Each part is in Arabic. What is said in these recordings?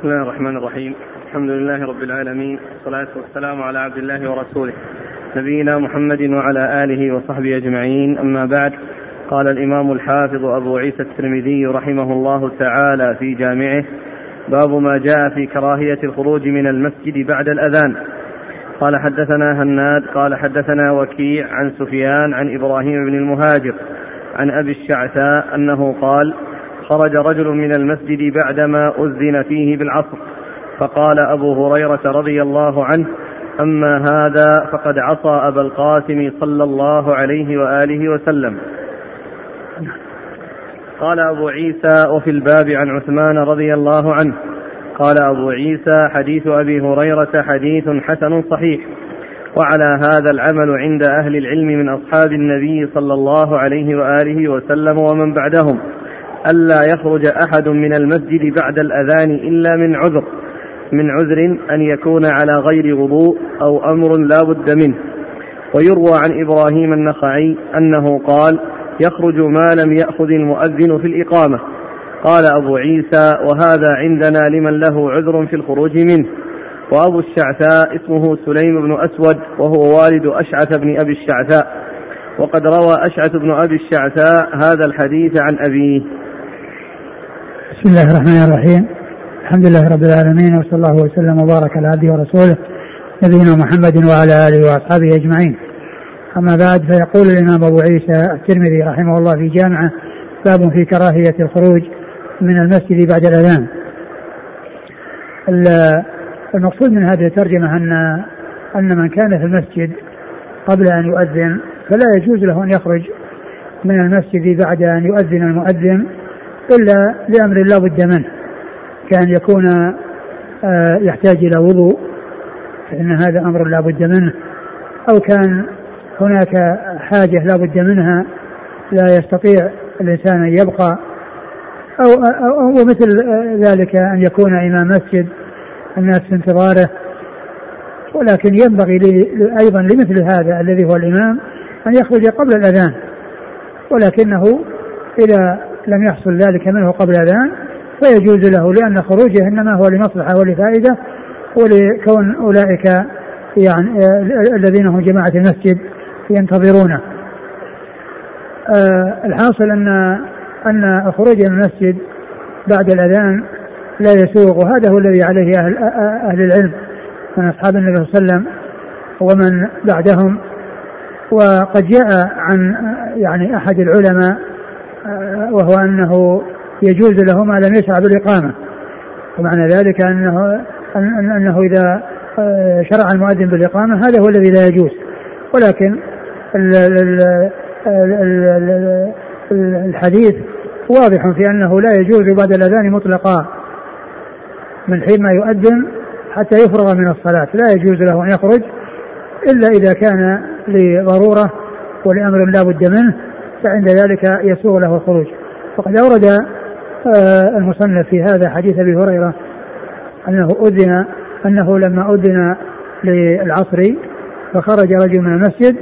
بسم الله الرحمن الرحيم. الحمد لله رب العالمين. والصلاة والسلام على عبد الله ورسوله. نبينا محمد وعلى آله وصحبه أجمعين. أما بعد قال الإمام الحافظ أبو عيسى الترمذي رحمه الله تعالى في جامعه باب ما جاء في كراهية الخروج من المسجد بعد الأذان. قال حدثنا هناد قال حدثنا وكيع عن سفيان عن إبراهيم بن المهاجر عن أبي الشعثاء أنه قال خرج رجل من المسجد بعدما أذن فيه بالعصر. فقال أبو هريرة رضي الله عنه أما هذا فقد عصى أبا القاسم صلى الله عليه وآله وسلم. قال أبو عيسى وفي الباب عن عثمان رضي الله عنه. قال أبو عيسى حديث أبي هريرة حديث حسن صحيح. وعلى هذا العمل عند أهل العلم من أصحاب النبي صلى الله عليه وآله وسلم ومن بعدهم. ألا يخرج أحد من المسجد بعد الأذان إلا من عذر من عذر أن يكون على غير وضوء أو أمر لا بد منه. ويروى عن إبراهيم النخعي أنه قال يخرج ما لم يأخذ المؤذن في الإقامة. قال أبو عيسى وهذا عندنا لمن له عذر في الخروج منه. وأبو الشعثاء اسمه سليم بن أسود وهو والد أشعث بن أبي الشعثاء. وقد روى أشعث بن أبي الشعثاء هذا الحديث عن أبيه. بسم الله الرحمن الرحيم. الحمد لله رب العالمين وصلى الله وسلم وبارك على عبده ورسوله نبينا محمد وعلى آله وأصحابه أجمعين. أما بعد فيقول الإمام أبو عيسى الترمذي رحمه الله في جامعة باب في كراهية الخروج من المسجد بعد الأذان. المقصود من هذه الترجمة ان أن من كان في المسجد قبل أن يؤذن فلا يجوز له أن يخرج من المسجد بعد أن يؤذن المؤذن إلا لأمر لا بد منه كأن يكون آه، يحتاج إلى وضوء فإن هذا أمر لا بد منه. أو كان هناك حاجة لا بد منها لا يستطيع الإنسان أن يبقى أو مثل ذلك أن يكون إمام مسجد الناس في انتظاره. ولكن ينبغي أيضا لمثل هذا الذي هو الإمام أن يخرج قبل الأذان ولكنه إذا لم يحصل ذلك منه قبل الاذان فيجوز له لأن خروجه إنما هو لمصلحة ولفائدة ولكون أولئك يعني الذين هم جماعة المسجد ينتظرونه. آه الحاصل أن أن الخروج من المسجد بعد الأذان لا يسوغ وهذا هو الذي عليه أهل أهل العلم من أصحاب النبي صلى الله عليه وسلم ومن بعدهم وقد جاء عن يعني أحد العلماء آه، وهو أنه يجوز له ما لم يشرع بالاقامه ومعنى ذلك انه أنه إذا آه، شرع المؤذن بالإقامة هذا هو الذي لا يجوز. ولكن الحديث واضح في أنه لا يجوز بعد الأذان مطلقا من حين ما يؤذن حتى يفرغ من الصلاة. لا يجوز له أن يخرج إلا إذا كان لضرورة ولأمر لا بد منه. فعند ذلك يسوغ له الخروج وقد أورد آه، المصنف في هذا حديث أبي هريرة أنه أذن أنه لما أذن للعصر فخرج رجل من المسجد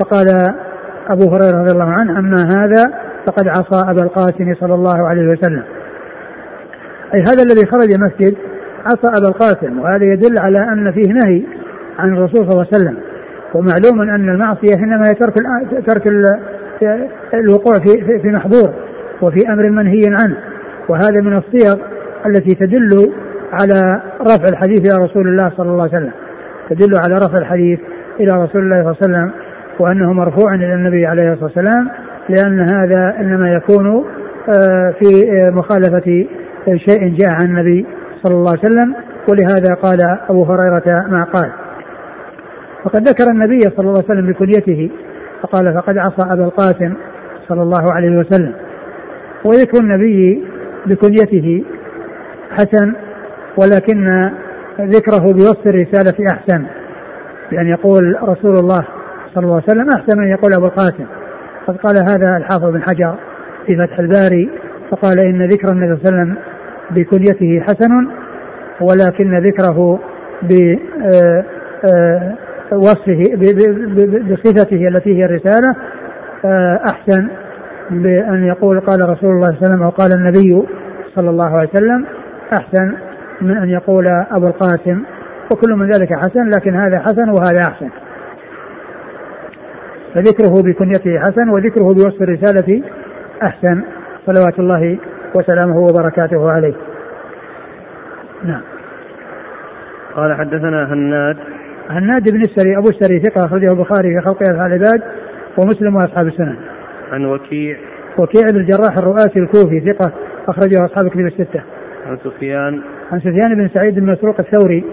فقال أبو هريرة رضي الله عنه أما هذا فقد عصى أبا القاسم صلى الله عليه وسلم. أي هذا الذي خرج المسجد عصى أبا القاسم وهذا يدل على أن فيه نهي عن الرسول صلى الله عليه وسلم ومعلوم أن المعصية إنما هي ترك ترك الوقوع في في محظور وفي أمر منهي عنه. وهذا من الصيغ التي تدل على رفع الحديث إلى رسول الله صلى الله عليه وسلم. تدل على رفع الحديث إلى رسول الله صلى الله عليه وسلم وأنه مرفوع إلى النبي عليه الصلاة والسلام لأن هذا إنما يكون آه، في مخالفة شيء جاء عن النبي صلى الله عليه وسلم ولهذا قال أبو هريرة ما قال. وقد ذكر النبي صلى الله عليه وسلم بكليته فقال فقد عصى أبا القاسم صلى الله عليه وسلم. وذكر النبي بكنيته حسن ولكن ذكره بوصف الرسالة أحسن. بأن يقول رسول الله صلى الله عليه وسلم أحسن من يقول أبو القاسم. قد قال هذا الحافظ بن حجر في فتح الباري فقال إن ذكر النبي صلى الله عليه وسلم بكنيته حسن ولكن ذكره ب آه، آه، وصفه بصفته التي هي الرسالة آه، أحسن بأن يقول قال رسول الله صلى الله عليه وسلم أو قال النبي صلى الله عليه وسلم أحسن من أن يقول أبو القاسم. وكل من ذلك حسن لكن هذا حسن وهذا أحسن. فذكره بكنيته حسن وذكره بوصف الرسالة أحسن. صلوات الله وسلامه وبركاته عليه. نعم. قال حدثنا هناد هناد بن السري أبو السري ثقة أخرجه البخاري في خلق أفعال العباد ومسلم وأصحاب السنن عن وكيع. وكيع بن الجراح الرؤاسي الكوفي ثقة أخرجه أصحاب كتب الستة. عن سفيان. عن سفيان بن سعيد بن مسروق الثوري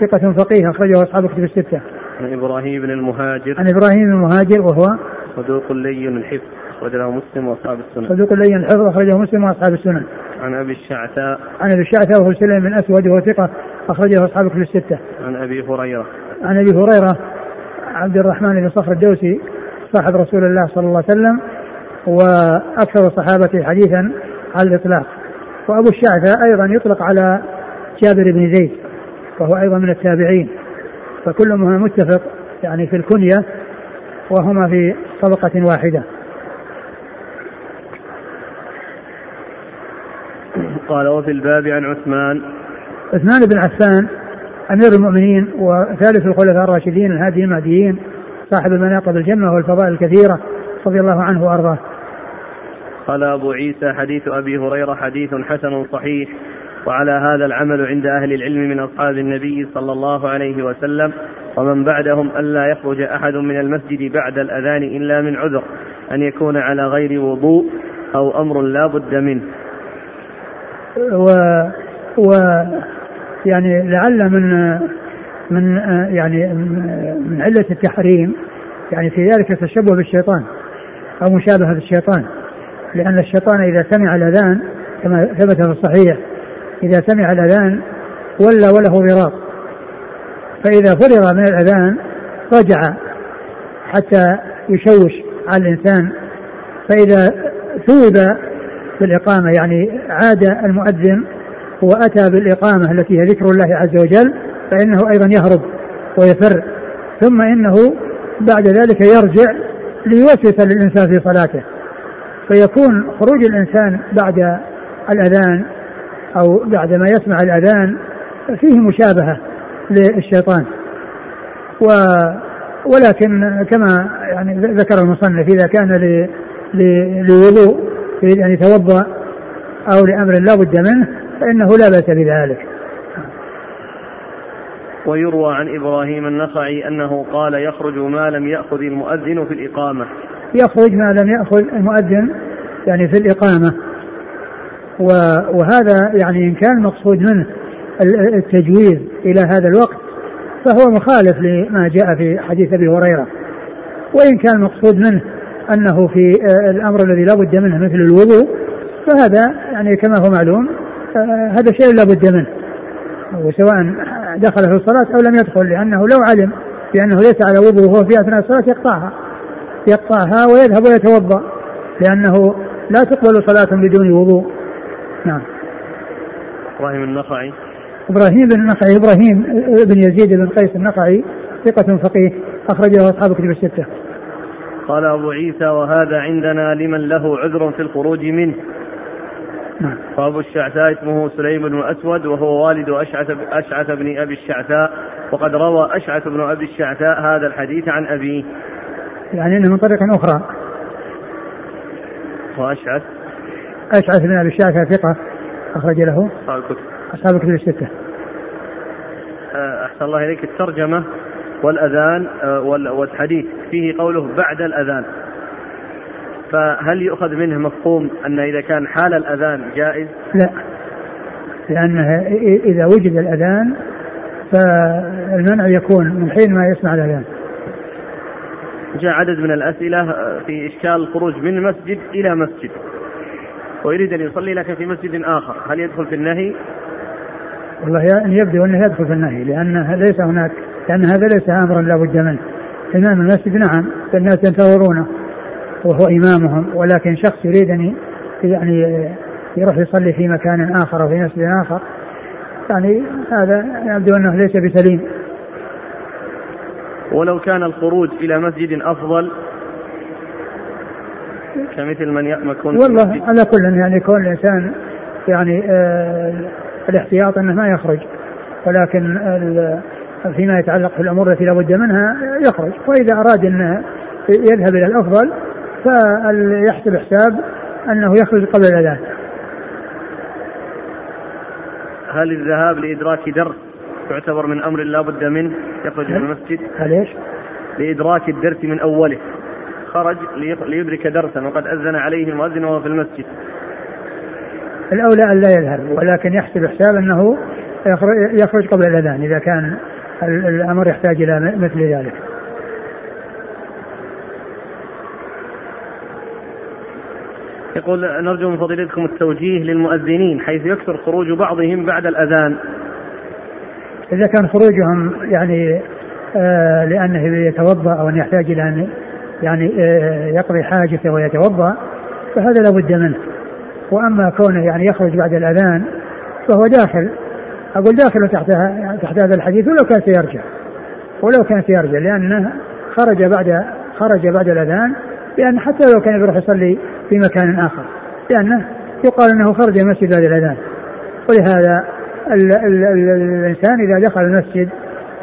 ثقة فقيه أخرجه أصحاب كتب الستة. عن إبراهيم بن المهاجر. عن إبراهيم بن المهاجر وهو صدوق لين الحفظ أخرجه مسلم وأصحاب السنن صدوق لين الحفظ أخرجه مسلم وأصحاب السنن عن أبي الشعثاء. عن أبي الشعثاء وهو سليم بن أسود وهو ثقة أخرجه أصحاب كتب الستة. عن أبي هريرة. عن أبي هريرة عبد الرحمن بن صخر الدوسي صاحب رسول الله صلى الله عليه وسلم وأكثر الصحابة حديثا على الإطلاق. وأبو الشعثاء أيضا يطلق على جابر بن زيد وهو أيضا من التابعين. فكلهما متفق يعني في الكنية وهما في طبقة واحدة. قال وفي الباب عن عثمان. عثمان بن عفان أمير المؤمنين وثالث الخلفاء الراشدين الهادي المهديين صاحب المناقب الجنة والفضائل الكثيرة رضي الله عنه وأرضاه. قال أبو عيسى حديث أبي هريرة حديث حسن صحيح وعلى هذا العمل عند أهل العلم من أصحاب النبي صلى الله عليه وسلم ومن بعدهم ألا يخرج أحد من المسجد بعد الأذان إلا من عذر أن يكون على غير وضوء أو أمر لا بد منه. و, و يعني لعل من من يعني من علة التحريم يعني في ذلك التشبه بالشيطان أو مشابهة الشيطان لأن الشيطان إذا سمع الأذان كما ثبت في الصحيح إذا سمع الأذان ولى وله ضرار فإذا فرغ من الأذان رجع حتى يشوش على الإنسان فإذا ثوب بالإقامة يعني عاد المؤذن وأتى بالإقامة التي هي ذكر الله عز وجل فإنه أيضا يهرب ويفر. ثم إنه بعد ذلك يرجع ليوسوس للإنسان في صلاته. فيكون خروج الإنسان بعد الأذان أو بعد ما يسمع الأذان فيه مشابهة للشيطان. و ولكن كما يعني ذكر المصنف إذا كان لوضوء يريد أن يتوضأ أو لأمر لا بد منه فإنه لا بأس بذلك. ويروى عن إبراهيم النخعي أنه قال يخرج ما لم يأخذ المؤذن في الإقامة. يخرج ما لم يأخذ المؤذن يعني في الإقامة. وهذا يعني إن كان المقصود منه التجويز إلى هذا الوقت فهو مخالف لما جاء في حديث أبي هريرة. وإن كان المقصود منه أنه في الأمر الذي لا بد منه مثل الوضوء فهذا يعني كما هو معلوم هذا شيء لا بد منه. وسواء دخل في الصلاة أو لم يدخل لأنه لو علم بأنه ليس على وضوء وهو في أثناء الصلاة يقطعها. يقطعها ويذهب ويتوضأ لأنه لا تقبل صلاة بدون وضوء. نعم. إبراهيم النخعي. إبراهيم بن النخعي إبراهيم بن يزيد بن قيس النخعي ثقة فقيه أخرجه أصحاب كتب الستة. قال أبو عيسى وهذا عندنا لمن له عذر في الخروج منه. وأبو الشعثاء اسمه سليم بن أسود وهو والد أشعث, أشعث بن أبي الشعثاء وقد روى أشعث بن أبي الشعثاء هذا الحديث عن أبيه. يعني أنه من طريق أخرى. وأشعث؟ أشعث بن أبي الشعثاء ثقة أخرج له. أصحاب الكتب. أصحاب الكتب الستة. آه، أحسن الله إليك. الترجمة والأذان آه، والحديث فيه قوله بعد الأذان. فهل يؤخذ منه مفهوم أن إذا كان حال الأذان جائز؟ لا. لأنه إذا وجد الأذان فالمنع يكون من حين ما يسمع الأذان. جاء عدد من الأسئلة في إشكال الخروج من مسجد إلى مسجد. ويريد أن يصلي لكن في مسجد آخر. هل يدخل في النهي؟ والله يبدو أنه يدخل في النهي لأن ليس هناك لأن هذا ليس أمرا لا بد منه. إمام المسجد نعم الناس ينتظرونه. وهو إمامهم ولكن شخص يريد أن يعني يروح يصلي في مكان آخر أو في مسجد آخر يعني هذا يبدو أنه ليس بسليم. ولو كان الخروج إلى مسجد أفضل كمثل من يكون والله على كل يعني كون الإنسان يعني آه الاحتياط أنه ما يخرج ولكن فيما يتعلق في الأمور التي لا بد منها يخرج وإذا أراد أن يذهب إلى الأفضل فليحسب حساب أنه يخرج قبل الأذان. هل الذهاب لإدراك درس يعتبر من أمر لا بد منه يخرج من المسجد؟ هل إيش؟ لإدراك الدرس من أوله. خرج ليدرك درسا وقد أذن عليه المؤذن وهو في المسجد. الأولى أن لا يذهب ولكن يحسب حساب أنه يخرج قبل الأذان إذا كان الأمر يحتاج إلى مثل ذلك. يقول نرجو من فضيلتكم التوجيه للمؤذنين حيث يكثر خروج بعضهم بعد الأذان. إذا كان خروجهم يعني آه لأنه يتوضأ أو أن يحتاج إلى أن يعني آه يقضي حاجته ويتوضأ فهذا لابد منه. وأما كونه يعني يخرج بعد الأذان فهو داخل. أقول داخل تحت تحت هذا الحديث ولو كان سيرجع. ولو كان سيرجع لأنه خرج بعد خرج بعد الأذان لأن حتى لو كان يروح يصلي في مكان آخر. لأنه يقال أنه خرج المسجد بعد الأذان. ولهذا ال ال ال الإنسان إذا دخل المسجد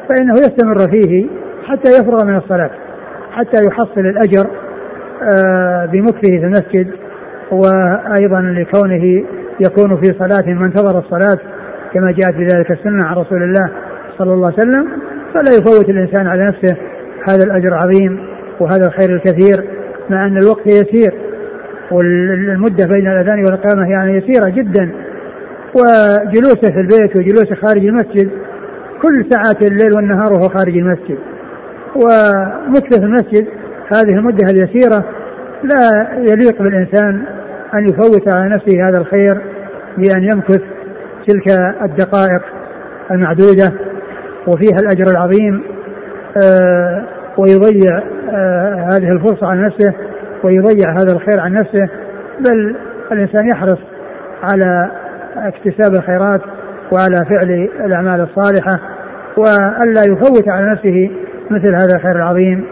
فإنه يستمر فيه حتى يفرغ من الصلاة حتى يحصل الأجر آه، بمكثه في المسجد وأيضا لكونه يكون في صلاة ما انتظر الصلاة كما جاءت بذلك السنة عن رسول الله صلى الله عليه وسلم. فلا يفوت الإنسان على نفسه هذا الأجر العظيم وهذا الخير الكثير مع أن الوقت يسير. والمدة بين الأذان والإقامة يعني يسيرة جدا وجلوسه في البيت وجلوسه خارج المسجد كل ساعات الليل والنهار وهو خارج المسجد. ومكث المسجد هذه المدة اليسيرة لا يليق بالإنسان أن يفوت على نفسه هذا الخير بأن يمكث تلك الدقائق المعدودة وفيها الأجر العظيم آه ويضيع آه هذه الفرصة عن نفسه ويضيع هذا الخير عن نفسه بل الإنسان يحرص على اكتساب الخيرات وعلى فعل الأعمال الصالحة وألا يفوت على نفسه مثل هذا الخير العظيم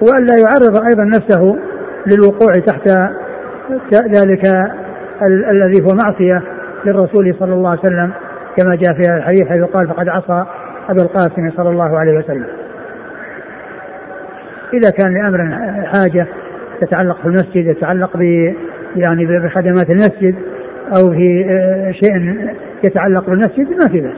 وألا يعرض أيضا نفسه للوقوع تحت ذلك الذي هو معصية للرسول صلى الله عليه وسلم كما جاء في الحديث حيث قال فقد عصى أبا القاسم صلى الله عليه وسلم. إذا كان لأمر حاجة تتعلق في المسجد يتعلق ب يعني بخدمات المسجد أو في آه، شيء يتعلق بالمسجد ما في بأس.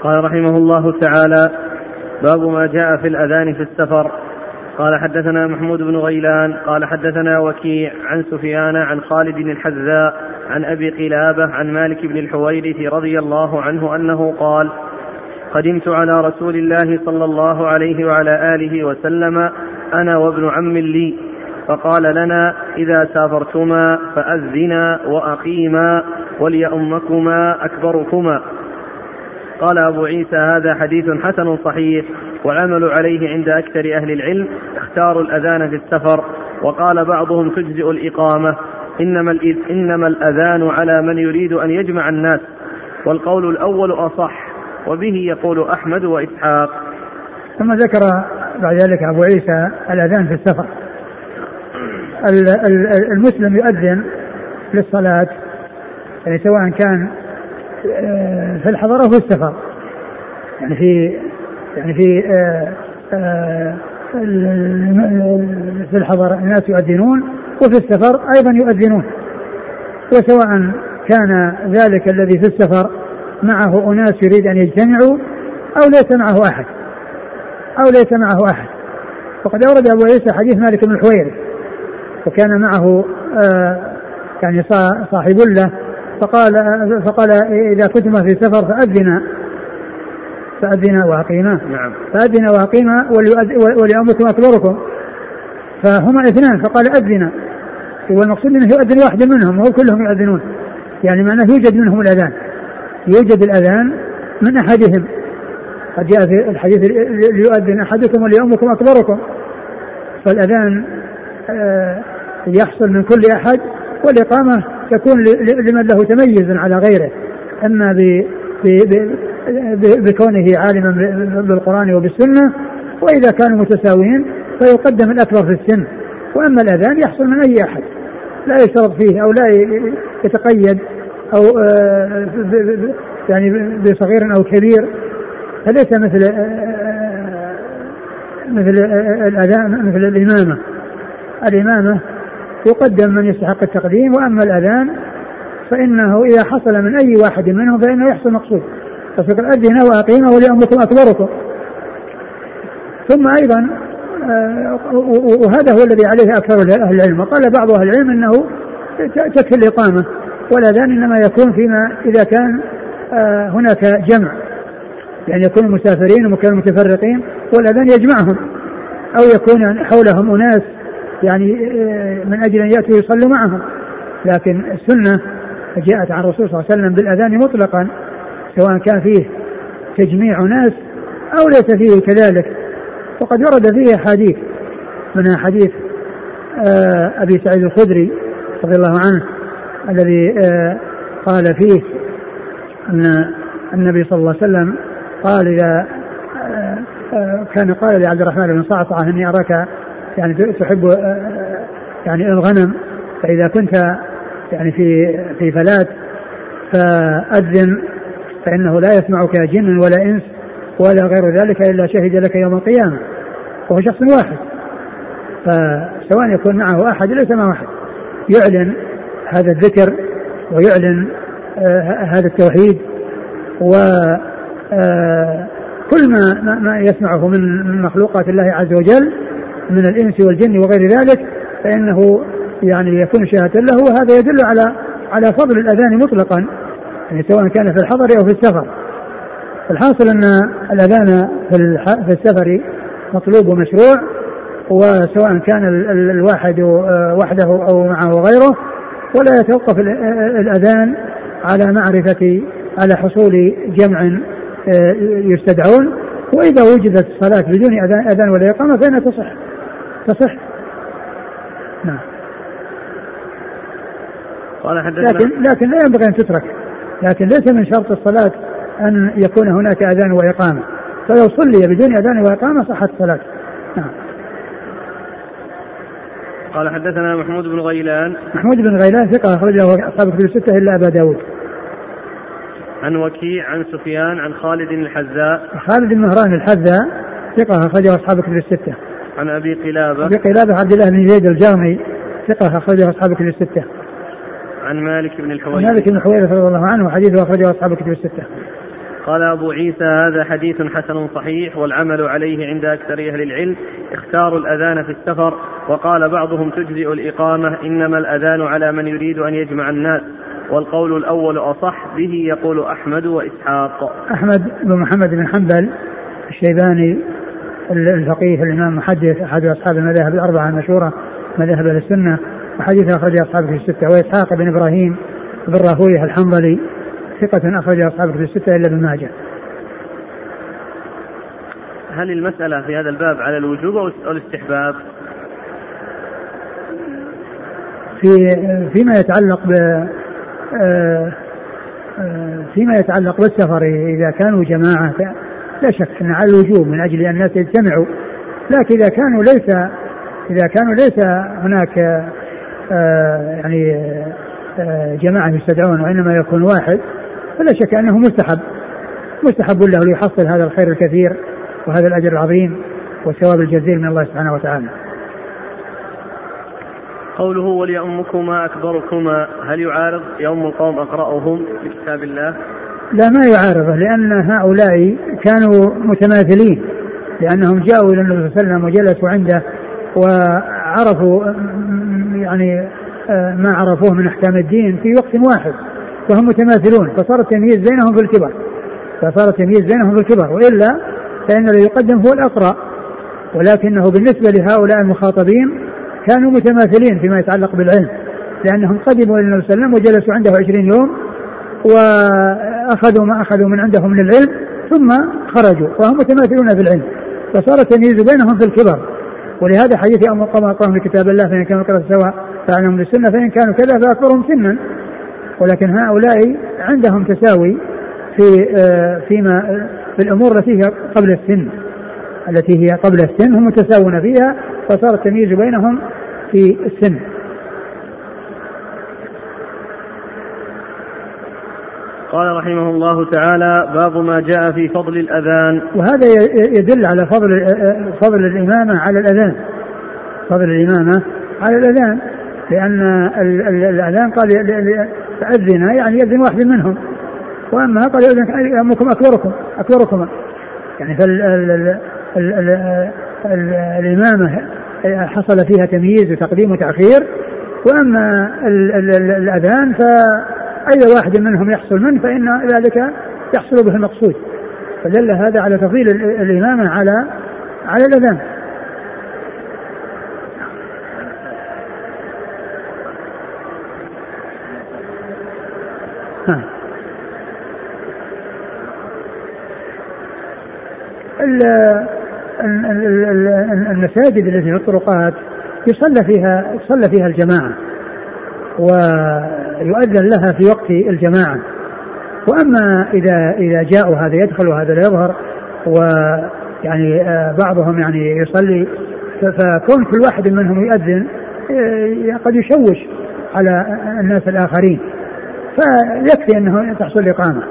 قال رحمه الله تعالى باب ما جاء في الأذان في السفر. قال حدثنا محمود بن غيلان قال حدثنا وكيع عن سفيان عن خالد بن الحذاء عن أبي قلابة عن مالك بن الحويرث رضي الله عنه أنه قال قدمت على رسول الله صلى الله عليه وعلى آله وسلم أنا وابن عم لي. فقال لنا إذا سافرتما فأذنا وأقيما وليؤمكما أكبركما. قال أبو عيسى هذا حديث حسن صحيح والعمل عليه عند أكثر أهل العلم اختاروا الأذان في السفر. وقال بعضهم تجزئ الإقامة. إنما, إنما الأذان على من يريد أن يجمع الناس. والقول الأول أصح. وبه يقول أحمد وإسحاق. ثم ذكر بعد ذلك أبو عيسى الأذان في السفر. المسلم يؤذن للصلاة يعني سواء كان آه، في الحضر أو في السفر. يعني في يعني في آه، آه، في الحضر الناس يؤذنون وفي السفر أيضا يؤذنون. وسواء كان ذلك الذي في السفر معه أناس يريد أن يجتمعوا أو ليس معه أحد. أو ليس معه أحد. وقد أورد أبو عيسى حديث مالك بن الحويرث وكان معه آه يعني صاحب له. فقال فقال إذا كنتما في سفر فأذنا. فأذنا وأقيما. نعم. فأذنا وأقيما ولأمكم أكبركم فهما اثنان فقال أذنا. والمقصود أنه يؤذن واحد منهم وهو كلهم يؤذنون. يعني معناه يوجد منهم الأذان. يوجد الأذان من أحدهم. قد جاء في الحديث ليؤذن أحدكم وليؤمكم أكبركم. فالأذان آه، يحصل من كل أحد والإقامة تكون لمن له تميز على غيره. أما بكونه عالما بالقرآن وبالسنة وإذا كانوا متساويين فيقدم الأكبر في السن. وأما الأذان يحصل من أي أحد. لا يشترط فيه أو لا يتقيد. أو آه، يعني بصغير أو كبير. فليس مثل آه، مثل الأذان مثل الإمامة. الإمامة يقدم من يستحق التقديم وأما الأذان فإنه إذا حصل من أي واحد منهم فإنه يحصل مقصود. ففكر أذن وأقيم وليأمكم أكبركم ثم أيضا آه، وهذا هو الذي عليه أكثر أهل العلم. وقال بعض أهل العلم أنه تكفي الإقامة. والأذان إنما يكون فيما إذا كان آه، هناك جمع. يعني يكون المسافرين وكانوا متفرقين والأذان يجمعهم. أو يكون حولهم أناس يعني آه، من أجل أن يأتوا يصلوا معهم. لكن السنة جاءت عن الرسول صلى الله عليه وسلم بالأذان مطلقا سواء كان فيه تجميع ناس أو ليس فيه كذلك. وقد ورد فيه أحاديث منها حديث آه، أبي سعيد الخدري رضي الله عنه الذي آه، قال فيه أن النبي صلى الله عليه وسلم قال إذا آه، كان قال لعبد الرحمن بن صعصعة إني أراك يعني تحب يعني الغنم فإذا كنت يعني في في فلات فأذن فإنه لا يسمعك جن ولا إنس ولا غير ذلك إلا شهد لك يوم القيامة وهو شخص واحد. فسواء يكون معه أحد ليس معه أحد. يعلن هذا الذكر ويعلن آه هذا التوحيد و آه كل ما ما يسمعه من مخلوقات الله عز وجل من الإنس والجن وغير ذلك فإنه يعني يكون شهاده له وهذا يدل على على فضل الأذان مطلقا يعني سواء كان في الحضر أو في السفر. الحاصل أن الأذان في السفر مطلوب ومشروع وسواء كان الواحد آه، وحده أو معه غيره ولا يتوقف الأذان على معرفة على حصول جمع آه، يستدعون. وإذا وجدت الصلاة بدون أذان أذان ولا إقامة فإنها تصح. تصح. نعم. لكن لكن لا ينبغي أن تترك. لكن ليس من شرط الصلاة أن يكون هناك أذان وإقامة. فلو صلي بدون أذان وإقامة صحت الصلاه نعم. قال حدثنا محمود بن غيلان. محمود بن غيلان ثقة أخرجه أصحاب كتب الستة إلا أبا داود. عن وكيع عن سفيان عن خالد الحذاء. خالد بن مهران الحذاء ثقة أخرجه أصحاب كتب الستة. عن أبي قلابة. أبي قلابة عبد الله بن زيد الجرمي ثقة أخرجه أصحاب كتب الستة. عن مالك بن الحويرث مالك بن الحويرث رضي الله عنه وحديثه أخرجه أصحاب كتب الستة. قال أبو عيسى هذا حديث حسن صحيح والعمل عليه عند أكثر أهل العلم اختاروا الأذان في السفر وقال بعضهم تجزئ الإقامة إنما الأذان على من يريد أن يجمع الناس والقول الأول أصح به يقول أحمد وإسحاق. أحمد بن محمد بن حنبل الشيباني الفقيه الإمام المحدث أحد أصحاب المذاهب الأربعة المشهورة مذاهب السنة وحديث أخرجه أصحابه الستة وإسحاق بن إبراهيم بن راهويه الحنظلي. ثقة أخرج أصحاب في الستة إلا ابن ماجه. هل المسألة في هذا الباب على الوجوب أو الاستحباب؟ في فيما يتعلق ب آه، آه، فيما يتعلق بالسفر إذا كانوا جماعة لا شك أن على الوجوب من أجل أن الناس يجتمعوا لكن إذا كانوا ليس إذا كانوا ليس هناك آه، يعني جماعة يستدعون وإنما يكون واحد فلا شك أنه مستحب مستحب له ليحصل هذا الخير الكثير وهذا الأجر العظيم والثواب الجزيل من الله سبحانه وتعالى. قوله وليؤمكما أكبركما هل يعارض يوم القوم أقرأهم بكتاب الله؟ لا ما يعارضه لأن هؤلاء كانوا متماثلين لأنهم جاءوا إلى النبي صلى الله عليه وسلم وجلسوا عنده وعرفوا يعني آه، ما عرفوه من أحكام الدين في وقت واحد فهم متماثلون فصار التمييز بينهم في الكبر. فصار التمييز بينهم في الكبر. وإلا فإن الذي يقدم هو الأقرأ. ولكنه بالنسبة لهؤلاء المخاطبين كانوا متماثلين فيما يتعلق بالعلم. لأنهم قدموا إلى النبي صلى الله عليه وسلم وجلسوا عنده عشرين يوم وأخذوا ما أخذوا من عندهم من العلم ثم خرجوا وهم متماثلون في العلم. فصار التمييز بينهم في الكبر. ولهذا حديث أمر قوم أقرهم لكتاب الله فإن كانوا كذا سواء فأعلمهم بالسنة فإن كانوا كذا فأكبرهم سنا. ولكن هؤلاء عندهم تساوي في آه، فيما في الأمور التي هي قبل السن. التي هي قبل السن هم متساوون فيها فصار التمييز بينهم في السن. قال رحمه الله تعالى باب ما جاء في فضل الأذان. وهذا يدل على فضل فضل الإمامة على الأذان. فضل الإمامة على الأذان لأن الأذان قال أذن يعني يأذن واحد منهم. وأما قال يأذن أمكم أكبركم أكبركما يعني فالإمامة حصل فيها تمييز وتقديم وتأخير. وأما الأذان فأي واحد منهم يحصل منه فإن ذلك يحصل به المقصود. فدل هذا على تفضيل الإمامة على على الأذان. المساجد التي في الطرقات يصلى فيها يصلى فيها الجماعة ويؤذن لها في وقت الجماعة. وأما إذا إذا جاءوا هذا يدخل وهذا لا يظهر ويعني آه، بعضهم يعني يصلي. فكون كل واحد منهم يؤذن آه، قد يشوش على الناس الآخرين. فيكفي أنه تحصل الإقامة.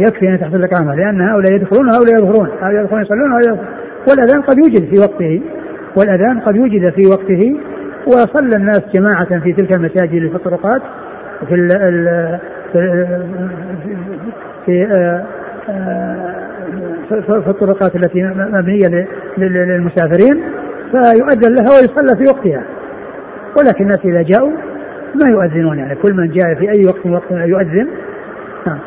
يكفي أن تحصل الإقامة لأن هؤلاء يدخلون وهؤلاء يظهرون. هؤلاء يدخلون يصلون وهؤلاء والأذان قد يوجد في وقته والأذان قد وجد في وقته وصلى الناس جماعة في تلك المساجد في الطرقات في ال في آه، في الطرقات التي مبنية للمسافرين فيؤذن لها ويصلى في وقتها. ولكن الناس إذا جاءوا ما يؤذنون يعني. كل من جاء في أي وقت وقت يؤذن. نعم.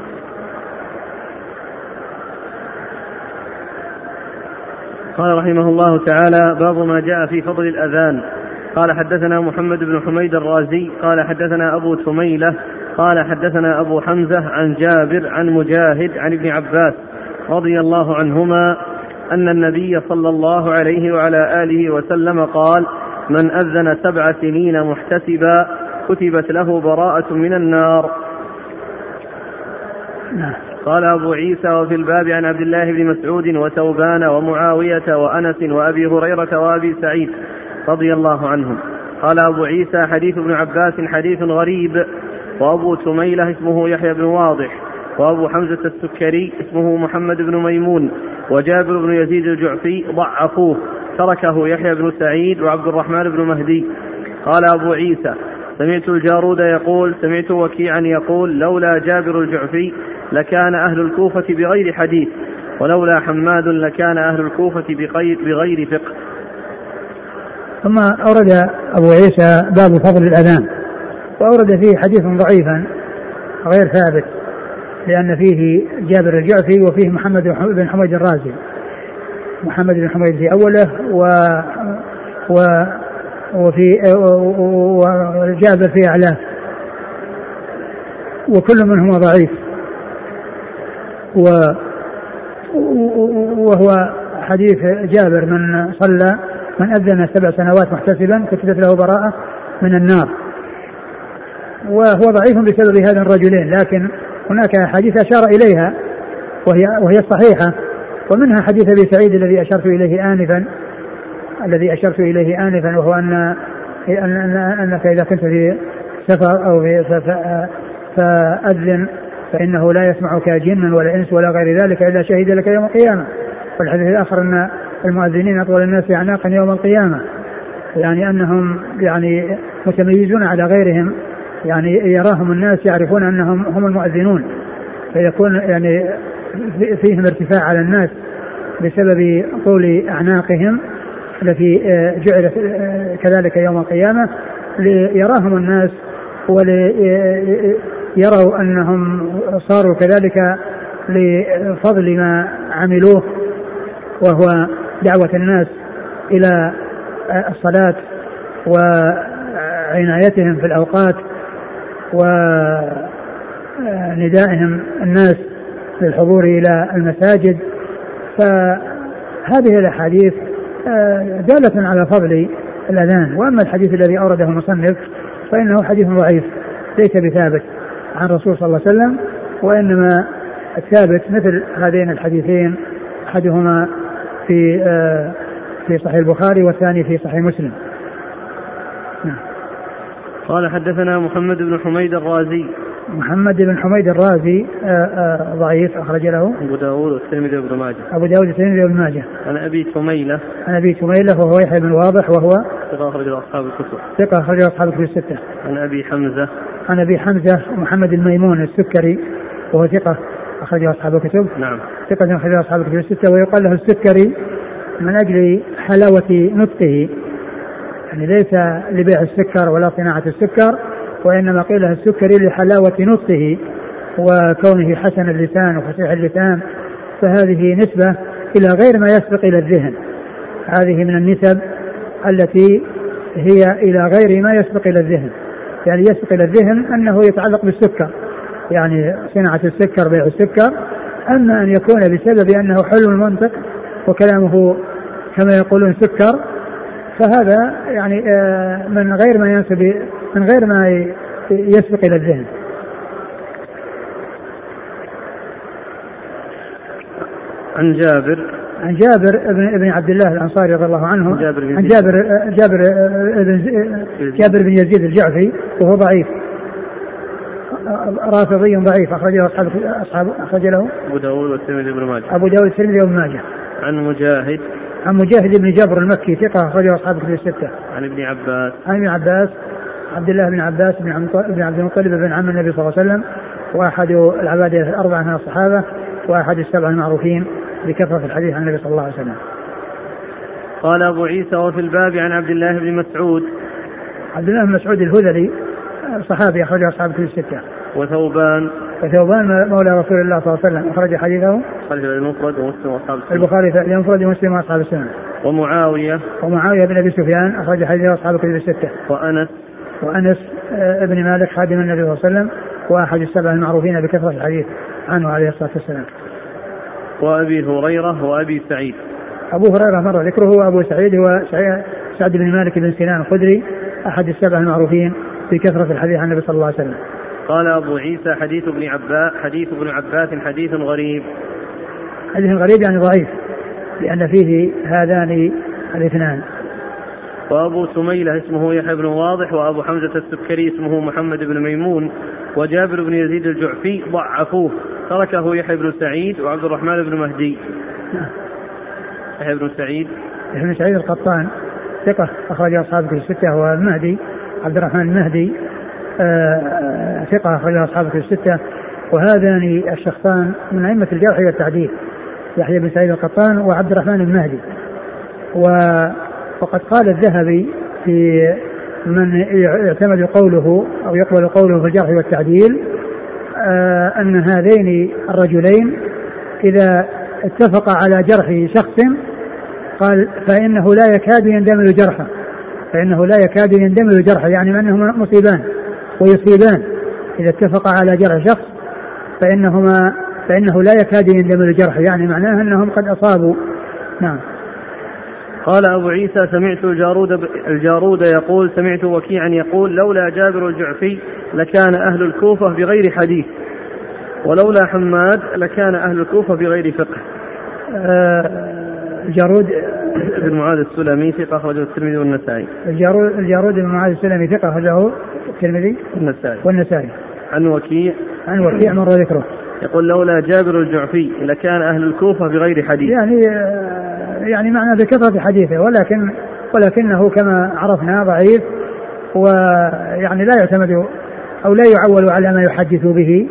قال رحمه الله تعالى باب ما جاء في فضل الأذان. قال حدثنا محمد بن حميد الرازي. قال حدثنا أبو تميلة قال حدثنا أبو حمزة عن جابر عن مجاهد عن ابن عباس رضي الله عنهما أن النبي صلى الله عليه وعلى آله وسلم قال من أذن سبع سنين محتسبا كتبت له براءة من النار. قال أبو عيسى وفي الباب عن عبد الله بن مسعود وثوبان ومعاوية وأنس وأبي هريرة وأبي سعيد رضي الله عنهم. قال أبو عيسى حديث ابن عباس حديث غريب وأبو تميلة اسمه يحيى بن واضح وأبو حمزة السكري اسمه محمد بن ميمون وجابر بن يزيد الجعفي ضعفوه تركه يحيى بن سعيد وعبد الرحمن بن مهدي. قال أبو عيسى سمعت الجارود يقول سمعت وكيعا يقول لولا جابر الجعفي لكان أهل الكوفة بغير حديث ولولا حماد لكان أهل الكوفة بغير, بغير فقه. ثم أورد أبو عيسى باب فضل الأذان وأورد فيه حديثا ضعيفا غير ثابت لأن فيه جابر الجعفي وفيه محمد بن حميد الرازي. محمد بن حميد في أوله و و وفي وجابر في أعلاه وكل منهما ضعيف. و وهو حديث جابر من صلى من أذن سبع سنوات محتسبا كتبت له براءة من النار. وهو ضعيف بسبب هذين الرجلين لكن هناك أحاديث أشار إليها وهي وهي الصحيحة ومنها حديث أبي سعيد الذي أشرت إليه آنفا. الذي أشرت إليه آنفا وهو أن أنك إذا كنت في سفر أو في فأذن فإنه لا يسمعك جن ولا إنس ولا غير ذلك إلا شهد لك يوم القيامة. والحديث الآخر أن المؤذنين أطول الناس أعناقا يوم القيامة. يعني أنهم يعني متميزون على غيرهم يعني يراهم الناس يعرفون أنهم هم المؤذنون. فيكون يعني فيهم ارتفاع على الناس بسبب طول أعناقهم. التي جعلت كذلك يوم القيامة ليراهم الناس وليروا أنهم صاروا كذلك لفضل ما عملوه وهو دعوة الناس إلى الصلاة وعنايتهم في الأوقات وندائهم الناس للحضور إلى المساجد. فهذه الأحاديث دالة على فضل الأذان. وأما الحديث الذي أورده المصنف فإنه حديث ضعيف ليس بثابت عن الرسول صلى الله عليه وسلم وإنما الثابت مثل هذين الحديثين أحدهما في في صحيح البخاري والثاني في صحيح مسلم. نعم. قال حدثنا محمد بن حميد الرازي. محمد بن حميد الرازي آه، آه، ضعيف أخرج له. أبو داود والترمذي وابن ماجه. أبو داود والترمذي وابن ماجه. عن أبي تميلة عن أبي تميلة وهو يحيى بن واضح وهو ثقة أخرج له أصحاب الكتب. ثقة أخرج له أصحاب الكتب الستة. عن أبي حمزة. عن أبي حمزة محمد الميمون السكري وهو ثقة أخرجه أصحاب الكتب. نعم. ثقة أخرجه أصحاب الكتب الستة ويقال له السكري من أجل حلاوة نطقه. يعني ليس لبيع السكر ولا صناعة السكر وإنما قيل السكري لحلاوة نطقه وكونه حسن اللسان وفصيح اللسان فهذه نسبة إلى غير ما يسبق إلى الذهن. هذه من النسب التي هي إلى غير ما يسبق إلى الذهن. يعني يسبق إلى الذهن أنه يتعلق بالسكر. يعني صناعة السكر بيع السكر. أما أن يكون بسبب أنه حلو المنطق وكلامه كما يقولون سكر فهذا يعني آه، من غير ما ينسب من غير ما يسبق إلى الذهن. عن جابر. عن جابر بن ابن عبد الله الأنصاري رضي الله عنه. جابر بن عن جابر جابر بن جابر بن يزيد الجعفي وهو ضعيف. رافضي ضعيف أخرجه اصحاب اصحاب أخرج له. أبو داود والترمذي بن ماجه. أبو داود والترمذي وابن ماجه. عن مجاهد. عن مجاهد بن جبر المكي ثقة أخرجه أصحاب الكتب الستة. عن ابن عباس. عن ابن عباس. عبد الله بن عباس بن بن عبد المطلب بن عم النبي صلى الله عليه وسلم وأحد العبادة الأربعة من الصحابة وأحد السبع المعروفين بكثرة الحديث عن النبي صلى الله عليه وسلم. قال أبو عيسى وفي الباب عن عبد الله بن مسعود. عبد الله بن مسعود الهذلي صحابي أخرجه أصحاب الكتب الستة. وثوبان. وثوبان مولى رسول الله صلى الله عليه وسلم أخرج حديثه. البخاري في المفرد ومسلم وأصحاب السنن البخاري في المفرد ومسلم وأصحاب السنن ومعاوية. ومعاوية بن أبي سفيان أخرج حديثه أصحاب الكتب الستة. وأنس. وأنس آه، بن مالك خادم النبي صلى الله عليه وسلم وأحد السبع المعروفين بكثرة الحديث عنه عليه الصلاة والسلام. وأبي هريرة وأبي سعيد. أبو هريرة مر ذكره وأبو سعيد هو سعد بن مالك بن سنان الخدري أحد السبع المعروفين بكثرة الحديث عن النبي صلى الله عليه وسلم. قال أبو عيسى حديث ابن عباس حديث ابن عباس حديث غريب حديث غريب يعني ضعيف لأن فيه هذان الاثنان وأبو سميلة اسمه يحيى بن واضح وأبو حمزة السكري اسمه محمد بن ميمون وجابر بن يزيد الجعفي ضعفوه. تركه يحيى بن سعيد وعبد الرحمن بن مهدي. يحيى بن سعيد. يحيى بن سعيد القطان ثقة أخرج أصحاب الستة هو المهدي عبد الرحمن المهدي آه، ثقة أخرجها أصحاب في الستة. وهذان الشخصان من أئمة الجرح والتعديل يحيى بن سعيد القطان وعبد الرحمن المهدي. وقد قال الذهبي في من يعتمد قوله أو يقبل قوله في الجرح والتعديل آه، أن هذين الرجلين إذا اتفق على جرح شخص قال فإنه لا يكاد يندمج جرحه فإنه لا يكاد يندمج جرحه يعني أنهما مصيبان ويصيبان إذا اتفق على جرح شخص فإنهما فإنه لا يكاد يندم الجرح يعني معناه أنهم قد أصابوا. نعم. قال أبو عيسى سمعت الجارود الجارود يقول سمعت وكيعا يقول لولا جابر الجعفي لكان أهل الكوفة بغير حديث ولولا حماد لكان أهل الكوفة بغير فقه آه الجارود بن معاذ السلمي ثقة أخرجه الترمذي والنسائي. الجارود الجارود بن معاذ السلمي ثقة أخرجه الترمذي والنسائي. والنسائي. عن وكيع عن وكيع مر ذكره. يقول لولا جابر الجعفي لكان أهل الكوفة بغير حديث. يعني يعني معنى بكثرة حديثه ولكن ولكنه كما عرفنا ضعيف ويعني لا يعتمد أو لا يعول على ما يحدث به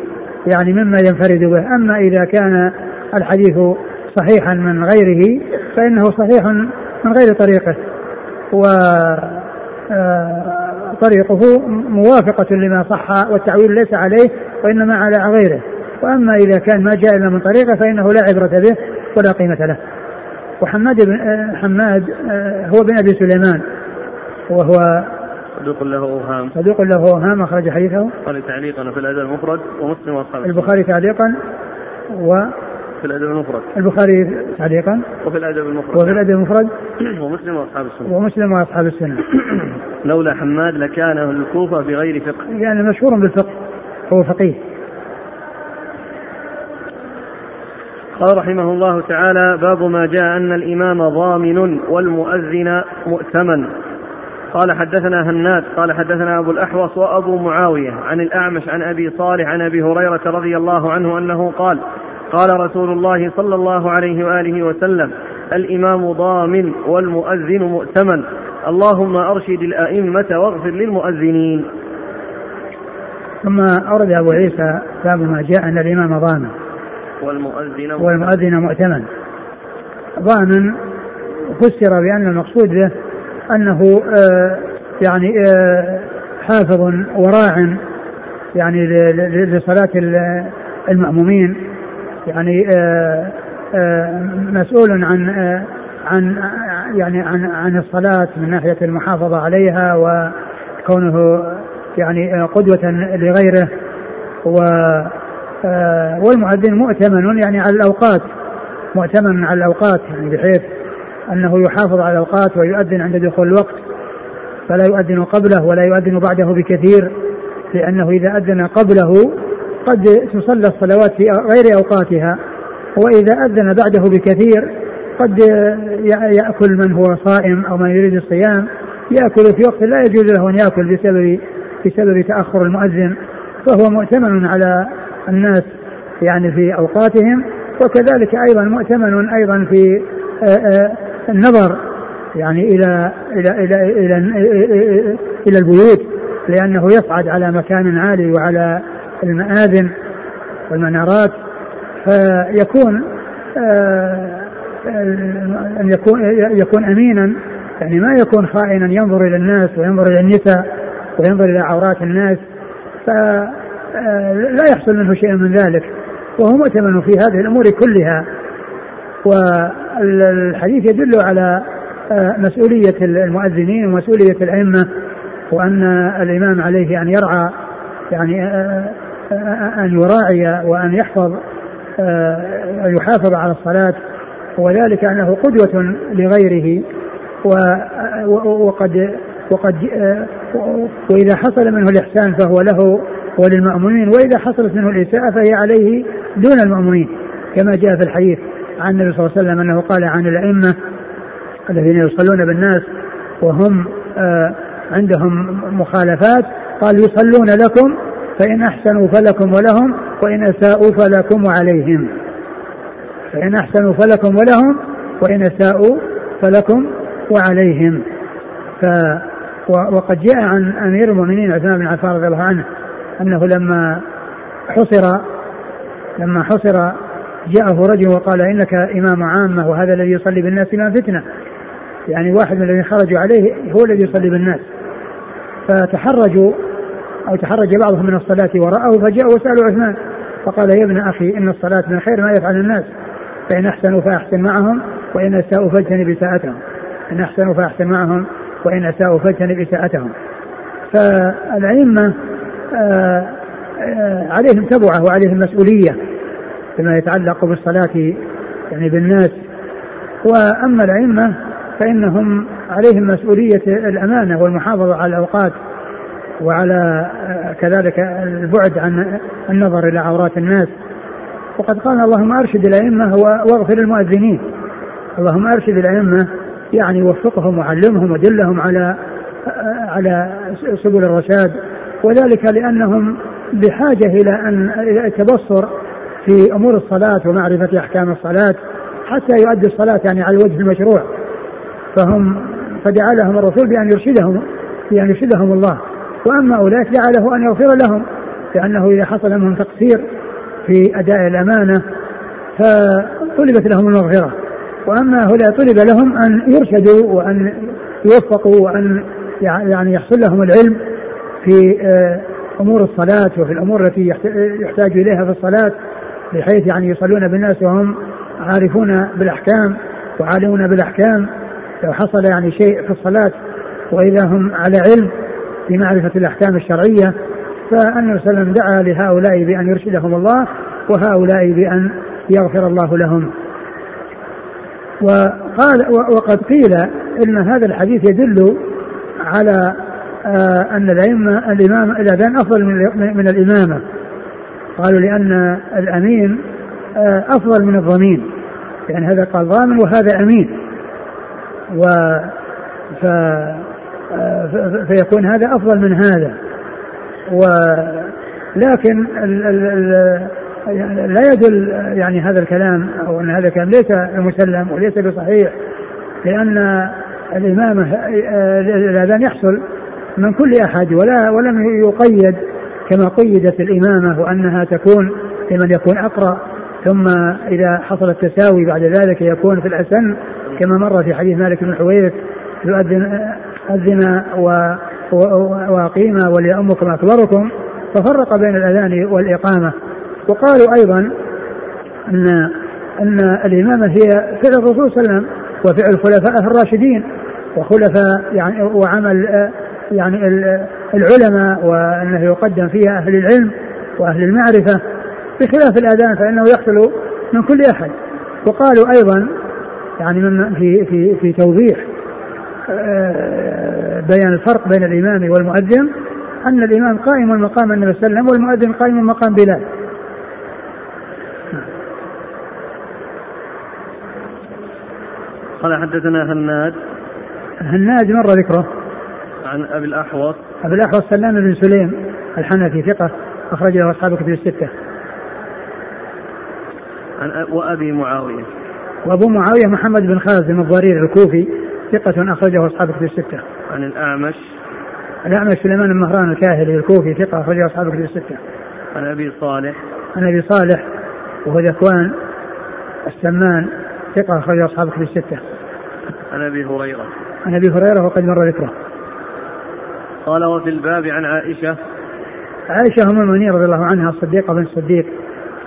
يعني مما ينفرد به أما إذا كان الحديث صحيحا من غيره فإنه صحيح من غير طريقه و آه، طريقه موافقة لما صح والتعويل ليس عليه وإنما على غيره وأما إذا كان ما جاء إلا من طريقه فإنه لا عبرة به ولا قيمة له. وحماد بن آه، حماد آه، هو بن أبي سليمان. وهو صدوق له أوهام. صدوق له أوهام أخرج حديثه. البخاري تعليقا في الأدب المفرد ومسلم واصحاب البخاري تعليقا و في الأدب المفرد. البخاري تعليقا وفي الأدب المفرد. وفي الأدب المفرد. ومسلم وأصحاب السنة. ومسلم وأصحاب السنة. لولا حماد لكان الكوفة بغير فقه. يعني مشهور بالفقه هو فقيه. قال رحمه الله تعالى باب ما جاء أن الإمام ضامن والمؤذن مؤتمن. قال حدثنا هناد قال حدثنا أبو الأحوص وأبو معاوية عن الأعمش عن أبي صالح عن أبي هريرة رضي الله عنه أنه قال قال رسول الله صلى الله عليه وآله وسلم الإمام ضامن والمؤذن مؤتمن. اللهم أرشد الأئمة واغفر للمؤذنين. ثم أورد أبو عيسى باب ما جاء أن الإمام ضامن. والمؤذن والمؤذن مؤتمن. ضامن فسر بأن المقصود به أنه آه يعني آه حافظ وراع يعني لصلاة المأمومين يعني آه مسؤول عن عن يعني عن عن الصلاة من ناحية المحافظة عليها وكونه يعني قدوة لغيره و والمؤذن مؤتمن يعني على الأوقات. مؤتمن على الأوقات يعني بحيث أنه يحافظ على الأوقات ويؤذن عند دخول الوقت فلا يؤذن قبله ولا يؤذن بعده بكثير لأنه إذا أذن قبله قد تصلى الصلوات في غير أوقاتها وإذا أذن بعده بكثير قد يأكل من هو صائم أو من يريد الصيام يأكل في وقت لا يجوز له أن يأكل بسبب بسبب تأخر المؤذن فهو مؤتمن على الناس يعني في أوقاتهم وكذلك أيضا مؤتمن أيضا في النظر يعني إلى إلى إلى إلى, إلى, إلى البيوت لأنه يصعد على مكان عالي وعلى المآذن والمنارات فيكون آه، أن يكون يكون أمينا يعني ما يكون خائنا ينظر إلى الناس وينظر إلى النساء وينظر إلى عورات الناس فلا آه، يحصل منه شيء من ذلك وهو مؤتمن في هذه الأمور كلها. والحديث يدل على آه، مسؤولية المؤذنين ومسؤولية الأئمة وأن الإمام عليه أن يرعى يعني أن يراعي وأن يحفظ آه، يحافظ على الصلاة. وذلك أنه قدوة لغيره. وقد وقد آه، وإذا حصل منه الإحسان فهو له وللمأمومين وإذا حصلت منه الإساءة فهي عليه دون المأمومين كما جاء في الحديث عن النبي صلى الله عليه وسلم أنه قال عن الأئمة الذين يصلون بالناس وهم آه، عندهم مخالفات قال يصلون لكم فإن أحسنوا فلكم ولهم وإن أساءوا فلكم وعليهم فإن أحسنوا فلكم ولهم وإن أساءوا فلكم وعليهم. ف وقد جاء عن أمير المؤمنين عثمان بن عفان رضي الله عنه أنه لما حصر لما حصر جاءه رجل وقال إنك إمام عامة وهذا الذي يصلي بالناس إمام فتنة. يعني واحد من الذين خرجوا عليه هو الذي يصلي بالناس. فتحرجوا أو تحرج بعضهم من الصلاة وراءه فجاءوا وسألوا عثمان فقال يا ابن أخي إن الصلاة من خير ما يفعل الناس. فإن أحسنوا فأحسن معهم وإن أساءوا فاجتنب إساءتهم إن أحسنوا فأحسن معهم وإن أساءوا فاجتنب إساءتهم فالأئمة عليهم تبعة وعليهم مسؤولية فيما يتعلق بالصلاة يعني بالناس. وأما الأئمة فإنهم عليهم مسؤولية الأمانة والمحافظة على الأوقات وعلى كذلك البعد عن النظر إلى عورات الناس. وقد قال اللهم أرشد الأئمة واغفر المؤذنين. اللهم أرشد الأئمة يعني وفقهم وعلمهم ودلهم على على سبل الرشاد. وذلك لأنهم بحاجة إلى ان إلى التبصر في أمور الصلاة ومعرفة أحكام الصلاة حتى يؤدي الصلاة يعني على الوجه المشروع. فهم فدعا لهم الرسول بأن يرشدهم بأن يرشدهم الله. وأما أولئك جعله أن يغفر لهم لأنه إذا حصل منهم تقصير في أداء الأمانة فطلبت لهم المغفرة. وأما هؤلاء طلب لهم أن يرشدوا وأن يوفقوا وأن يعني يحصل لهم العلم. في آه، أمور الصلاة وفي الأمور التي يحتاج إليها في الصلاة بحيث يعني يصلون بالناس وهم عارفون بالأحكام وعالمون بالأحكام. لو حصل يعني شيء في الصلاة وإذا هم على علم في معرفة الأحكام الشرعية فالنبي صلى دعا لهؤلاء بأن يرشدهم الله وهؤلاء بأن يغفر الله لهم. وقال وقد قيل إن هذا الحديث يدل على آه، أن الائمه الامام الأذان أفضل من الإمامة. قالوا لأن الأمين آه، أفضل من الضمين يعني هذا قال ضامن وهذا أمين. و ف آه، فيكون هذا أفضل من هذا. ولكن ال ال ال لا يدل يعني هذا الكلام أو أن هذا الكلام ليس مسلم وليس بصحيح لأن الإمامة الأذان يحصل من كل أحد ولا ولم يقيد كما قيدت الإمامة وأنها تكون لمن يكون أقرأ. ثم إذا حصل التساوي بعد ذلك يكون في الأسن كما مر في حديث مالك بن الحويرث يؤذن أذن وأقيم وليأمكم أكبركم. ففرق بين الأذان والإقامة. وقالوا أيضا أن أن الإمامة هي فعل الرسول صلى الله عليه وسلم وفعل خلفائه الراشدين وخلفاء يعني وعمل يعني العلماء وأنه يقدم فيها أهل العلم وأهل المعرفة بخلاف الأذان فإنه يحصل من كل أحد. وقالوا أيضا يعني من في في في توضيح آه، بيان الفرق بين الإمام والمؤذن أن الإمام قائم مقام النبي صلى الله عليه وسلم والمؤذن قائم مقام بلال. قال حدثنا هناد. هناد مر ذكره. عن أبي الأحوص أبي الأحوص سلام بن سليم الحنفي ثقة اخرج له أصحاب كتب الستة عن وأبي معاوية وأبو معاوية محمد بن خازم الضرير الكوفي ثقة أخرجه أصحاب كتب الستة. عن الأعمش الأعمش سليمان بن مهران الكاهلي الكوفي ثقة أخرجه أصحاب كتب الستة. عن أبي صالح عن أبي صالح وهو ذكوان السمان ثقة أخرجه أصحاب كتب الستة. عن أبي هريرة عن أبي هريرة وقد مر ذكره. قال وفي الباب عن عائشة عائشة أم المؤمنين رضي الله عنها الصديقة بنت الصديق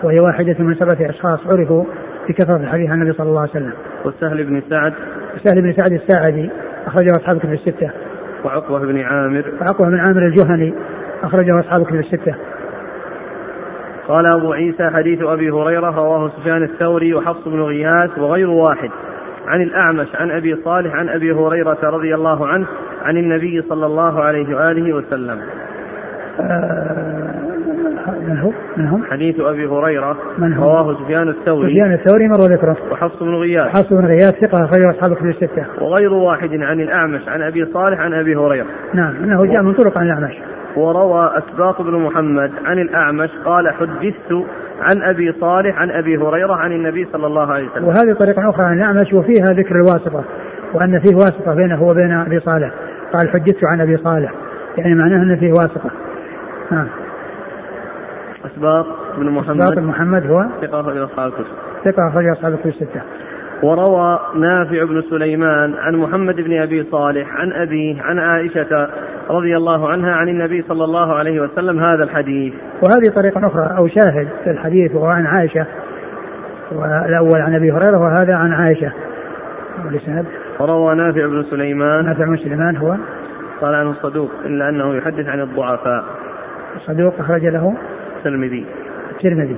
وهي واحدة من سبعة أشخاص عرفوا بكثرة الحديث عن النبي صلى الله عليه وسلم. وسهل بن سعد سهل بن سعد الساعدي أخرجه أصحاب كتب الستة. وعقبة بن عامر وعقبة بن عامر الجهني أخرجه أصحاب كتب الستة. قال أبو عيسى حديث أبي هريرة رواه سفيان الثوري وحفص بن غياث وغير واحد عن الأعمش عن أبي صالح عن أبي هريرة رضي الله عنه عن النبي صلى الله عليه وآله وسلم. آه من هو؟ من هم؟ حديث أبي هريرة من هو؟ رواه سفيان الثوري. سفيان الثوري مر ذكره وحفص بن غياث. حفص بن غياث ثقة أخرجه أصحاب كتب الستة. وغير واحد عن الأعمش عن أبي صالح عن أبي هريرة. نعم أنه جاء من طرق عن الأعمش. وروى أسباط بن محمد عن الأعمش قال حدثت عن أبي صالح عن أبي هريرة عن النبي صلى الله عليه وسلم. وهذه طريقة أخرى عن الأعمش وفيها ذكر الواسطة وأن فيه واسطة بينه وبين أبي صالح. قال حدثت عن أبي صالح يعني معناه أن فيه واسطة. نعم أسباط بن محمد. أسباط بن محمد هو ثقة أخرج أصحاب الكتب. ثقة أخرج أصحاب الكتب الستة. وروى نافع بن سليمان عن محمد بن أبي صالح عن ابيه عن عائشة رضي الله عنها عن النبي صلى الله عليه وسلم هذا الحديث. وهذه طريقة أخرى أو شاهد في الحديث وهو عن عائشة والأول عن أبي هريرة وهذا عن عائشة. والإسناد وروى نافع بن سليمان نافع بن سليمان هو قال عنه الصدوق إلا أنه يحدث عن الضعفاء. صدوق أخرج له الترمذي. الترمذي.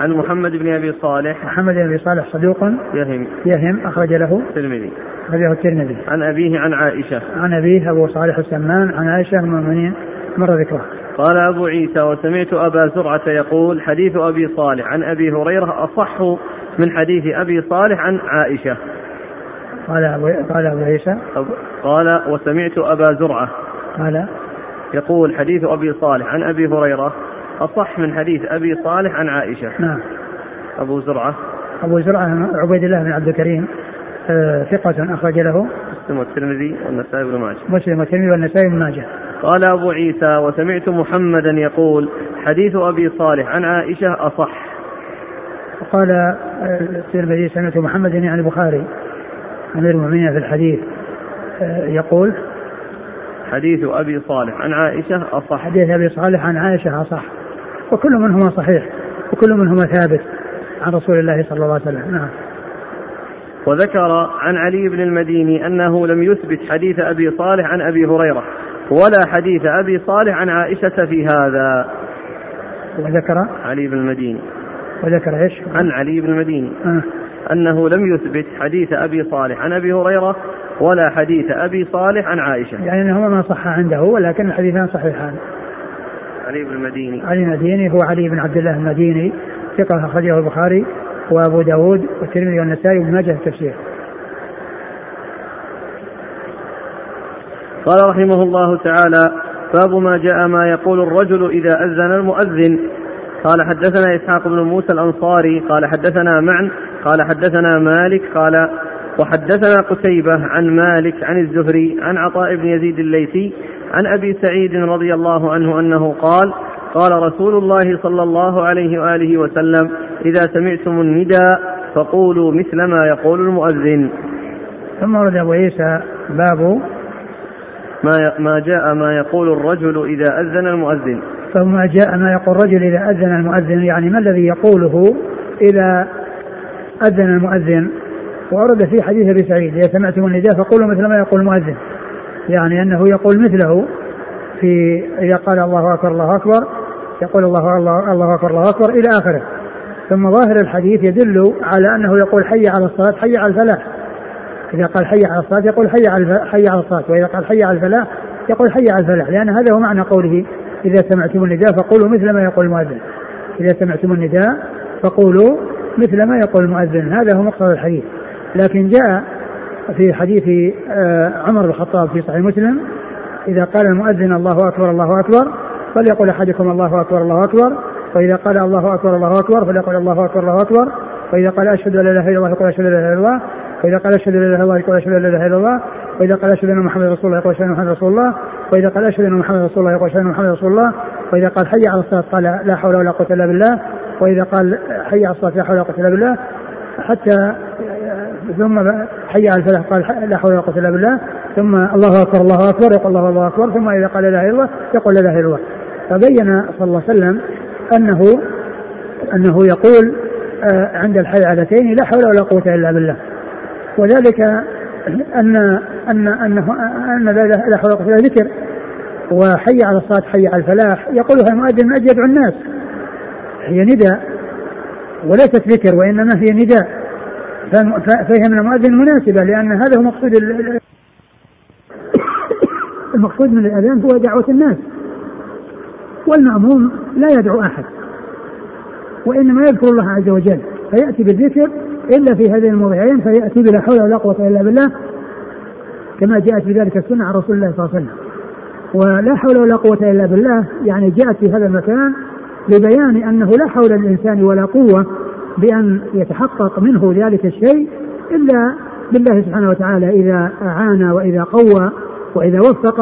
عن محمد بن أبي صالح. محمد بن أبي صالح صدوق. يهم. يهم أخرج له. الترمذي. أخرجه الترمذي. عن أبيه عن عائشة. عن أبيه أبو صالح السمان عن عائشة أم المؤمنين. مر ذكره. قال أبو عيسى وسمعت أبا زرعة يقول حديث أبي صالح عن أبي هريرة أصح من حديث أبي صالح عن عائشة. قال أبو قال أبو عيسى. قال وسمعت أبا زرعة. قال. يقول حديث أبي صالح عن أبي هريرة. أصح من حديث أبي صالح عن عائشة. نعم. أبو زرعة. أبو زرعة عبيد الله بن عبد الكريم آه، ثقة أخرج له. مسلم والترمذي والنسائي بن ماجه. مسلم والترمذي والنسائي بن ماجه. قال أبو عيسى وسمعت محمدا يقول حديث أبي صالح عن عائشة أصح. وقال آه، الترمذي سمعت محمدا يعني البخاري أمير المؤمنين في الحديث. آه، يقول حديث أبي صالح عن عائشة أصح. حديث أبي صالح عن عائشة أصح. وكل منهما صحيح وكل منهما ثابت عن رسول الله صلى الله عليه وسلم. نعم. وذكر عن علي بن المديني أنه لم يثبت حديث أبي صالح عن أبي هريرة ولا حديث أبي صالح عن عائشة في هذا. وذكر علي بن المديني. وذكر إيش؟ عن علي بن المديني. آه. أنه لم يثبت حديث أبي صالح عن أبي هريرة ولا حديث أبي صالح عن عائشة. يعني أنهما ما صح عنده ولكن الحديثان صحيحان. علي بن المديني. علي المديني هو علي بن عبد الله المديني ثقة أخرجه البخاري وأبو داود والترمذي والنسائي وابن ماجه التفسير. قال رحمه الله تعالى باب ما جاء ما يقول الرجل إذا أذن المؤذن. قال حدثنا إسحاق بن موسى الأنصاري. قال حدثنا معن. قال حدثنا مالك. قال وحدثنا قتيبة عن مالك عن الزهري عن عطاء بن يزيد الليثي عن أبي سعيد رضي الله عنه أنه قال قال رسول الله صلى الله عليه وآله وسلم إذا سمعتم النداء فقولوا مثل ما يقول المؤذن. ثم ورد أبو عيسى باب ما ما جاء ما يقول الرجل إذا أذن المؤذن. فما جاء ما يقول الرجل إذا أذن المؤذن يعني ما الذي يقوله إذا أذن المؤذن؟ ورد في حديث أبي سعيد إذا سمعتم النداء فقولوا مثل ما يقول المؤذن. يعني أنه يقول مثله في إذا قال الله أكبر الله أكبر يقول الله الله, الله أكبر الله أكبر إلى آخره. ثم ظاهر الحديث يدل على أنه يقول حي على الصلاة حي على الفلاح. إذا قال حي على الصلاة يقول حي على حي على الصلاة وإذا قال حي على الفلاح يقول حي على الفلاح لأن هذا هو معنى قوله إذا سمعتم النداء فقولوا مثل ما يقول المؤذن. إذا سمعتم النداء فقولوا مثل ما يقول المؤذن. هذا هو مقصد الحديث. لكن جاء في حديث آه، عمر بن الخطاب في صحيح مسلم إذا قال المؤذن الله أكبر الله أكبر فليقول أحدكم الله أكبر الله أكبر وإذا قال الله أكبر الله أكبر فليقول الله أكبر الله أكبر وإذا قال أشهد أن لا إله إلا الله يقول أشهد أن لا إله إلا الله وإذا قال أشهد أن لا إله إلا الله يقول أشهد أن لا إله إلا الله وإذا قال أشهد أن محمد رسول الله يقول أشهد أن محمد رسول الله وإذا قال أشهد أن محمد رسول الله يقول أشهد أن محمد رسول الله وإذا قال حي على الصلاة قال لا حول ولا قوة إلا بالله وإذا قال حي على الصلاة لا حول ولا قوة إلا بالله حتى ثم حي على الفلاح قال لا حول ولا قوة إلا بالله. ثم الله أكبر الله أكبر يقول الله الله أكبر. ثم إذا قال لا إله إلا الله يقول لا إله إلا الله. فبين صلى الله عليه وسلم أنه أنه يقول آه، عند الحيعلتين لا حول ولا قوة إلا بالله. وذلك أن أن أنه أن لا حول ولا قوة إلا ذكر. وحي على الصلاة حي على الفلاح. يقولها المؤذن من أجل يدعو الناس. هي نداء وليست ذكر وإنما هي نداء. فهي من المؤذن مناسبة لأن هذا هو مقصود المقصود من الأذان هو دعوة الناس. والمأموم لا يدعو أحد وإنما يذكر الله عز وجل. فيأتي بالذكر إلا في هذين الموضعين فيأتي بلا حول ولا قوة إلا بالله كما جاءت بذلك السنة عن رسول الله صلى الله عليه وسلم. ولا حول ولا قوة إلا بالله يعني جاءت في هذا المكان لبيان أنه لا حول للإنسان ولا قوة بأن يتحقق منه ذلك الشيء إلا بالله سبحانه وتعالى إذا أعان وإذا قوى وإذا وفق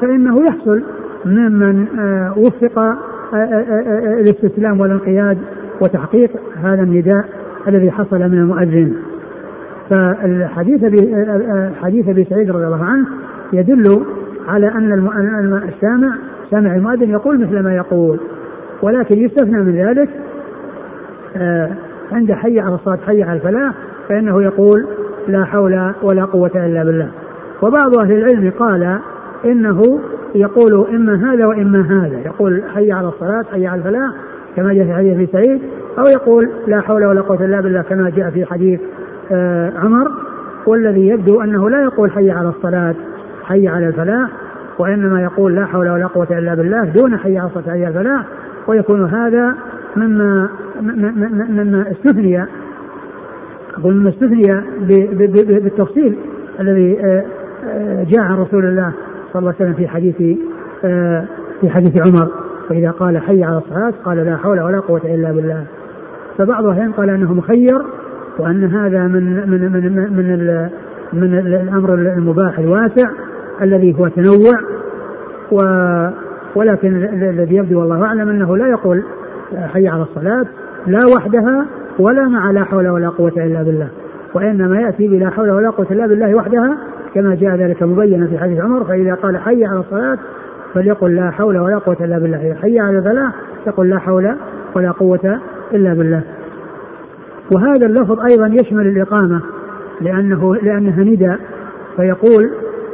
فإنه يحصل ممن آه، وفق آه، آه، الاستسلام والانقياد وتحقيق هذا النداء الذي حصل من المؤذن. فالحديث حديث أبي سعيد رضي الله عنه يدل على أن السامع سامع المؤذن يقول مثل ما يقول ولكن يستثنى من ذلك عند حي على الصلاة حي على الفلاح فإنه يقول لا حول ولا قوة إلا بالله. وبعض أهل العلم قال إنه يقول إما هذا وإما هذا. يقول حي على الصلاة حي على الفلاح كما جاء في حديث سعيد أو يقول لا حول ولا قوة إلا بالله كما جاء في حديث آه عمر والذي يبدو أنه لا يقول حي على الصلاة حي على الفلاح وإنما يقول لا حول ولا قوة إلا بالله دون حي على الصلاة حي على الفلاح ويكون هذا مما مما استثني أقول مما استثني بالتفصيل الذي آه، آه، جاء عن رسول الله صلى الله عليه وسلم في حديث آه، في حديث عمر فإذا قال حي على الصلاة قال لا حول ولا قوة إلا بالله. فبعض أهل قال أنه مخير وأن هذا من من من من, من الأمر المباح الواسع الذي هو تنوع و ولكن الذي يبدو والله أعلم أنه لا يقول حي على الصلاة لا وحدها ولا مع لا حول ولا قوة إلا بالله. وإنما يأتي بلا حول ولا قوة إلا بالله وحدها كما جاء ذلك مبينا في حديث عمر فإذا قال حي على الصلاة فليقل لا حول ولا قوة إلا بالله. إذا حي على الفلاح يقول لا حول ولا قوة إلا بالله. وهذا اللفظ أيضا يشمل الإقامة لأنه لأنها نداء. فيقول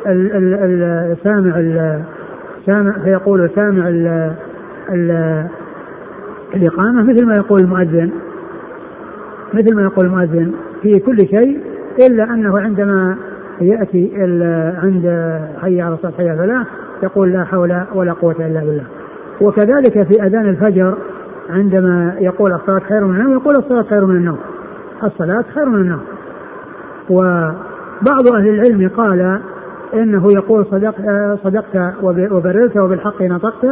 السامع سامع فيقول سامع الإقامة مثل ما يقول المؤذن مثل ما يقول المؤذن في كل شيء إلا أنه عندما يأتي عند حي على الصلاة حي الفلاح يقول لا حول ولا قوة إلا بالله. وكذلك في أذان الفجر عندما يقول الصلاة خير من النوم يقول الصلاة خير من النوم. الصلاة خير من النوم. وبعض أهل العلم قال إنه يقول صدقت صدقت وبررت وبالحق نطقت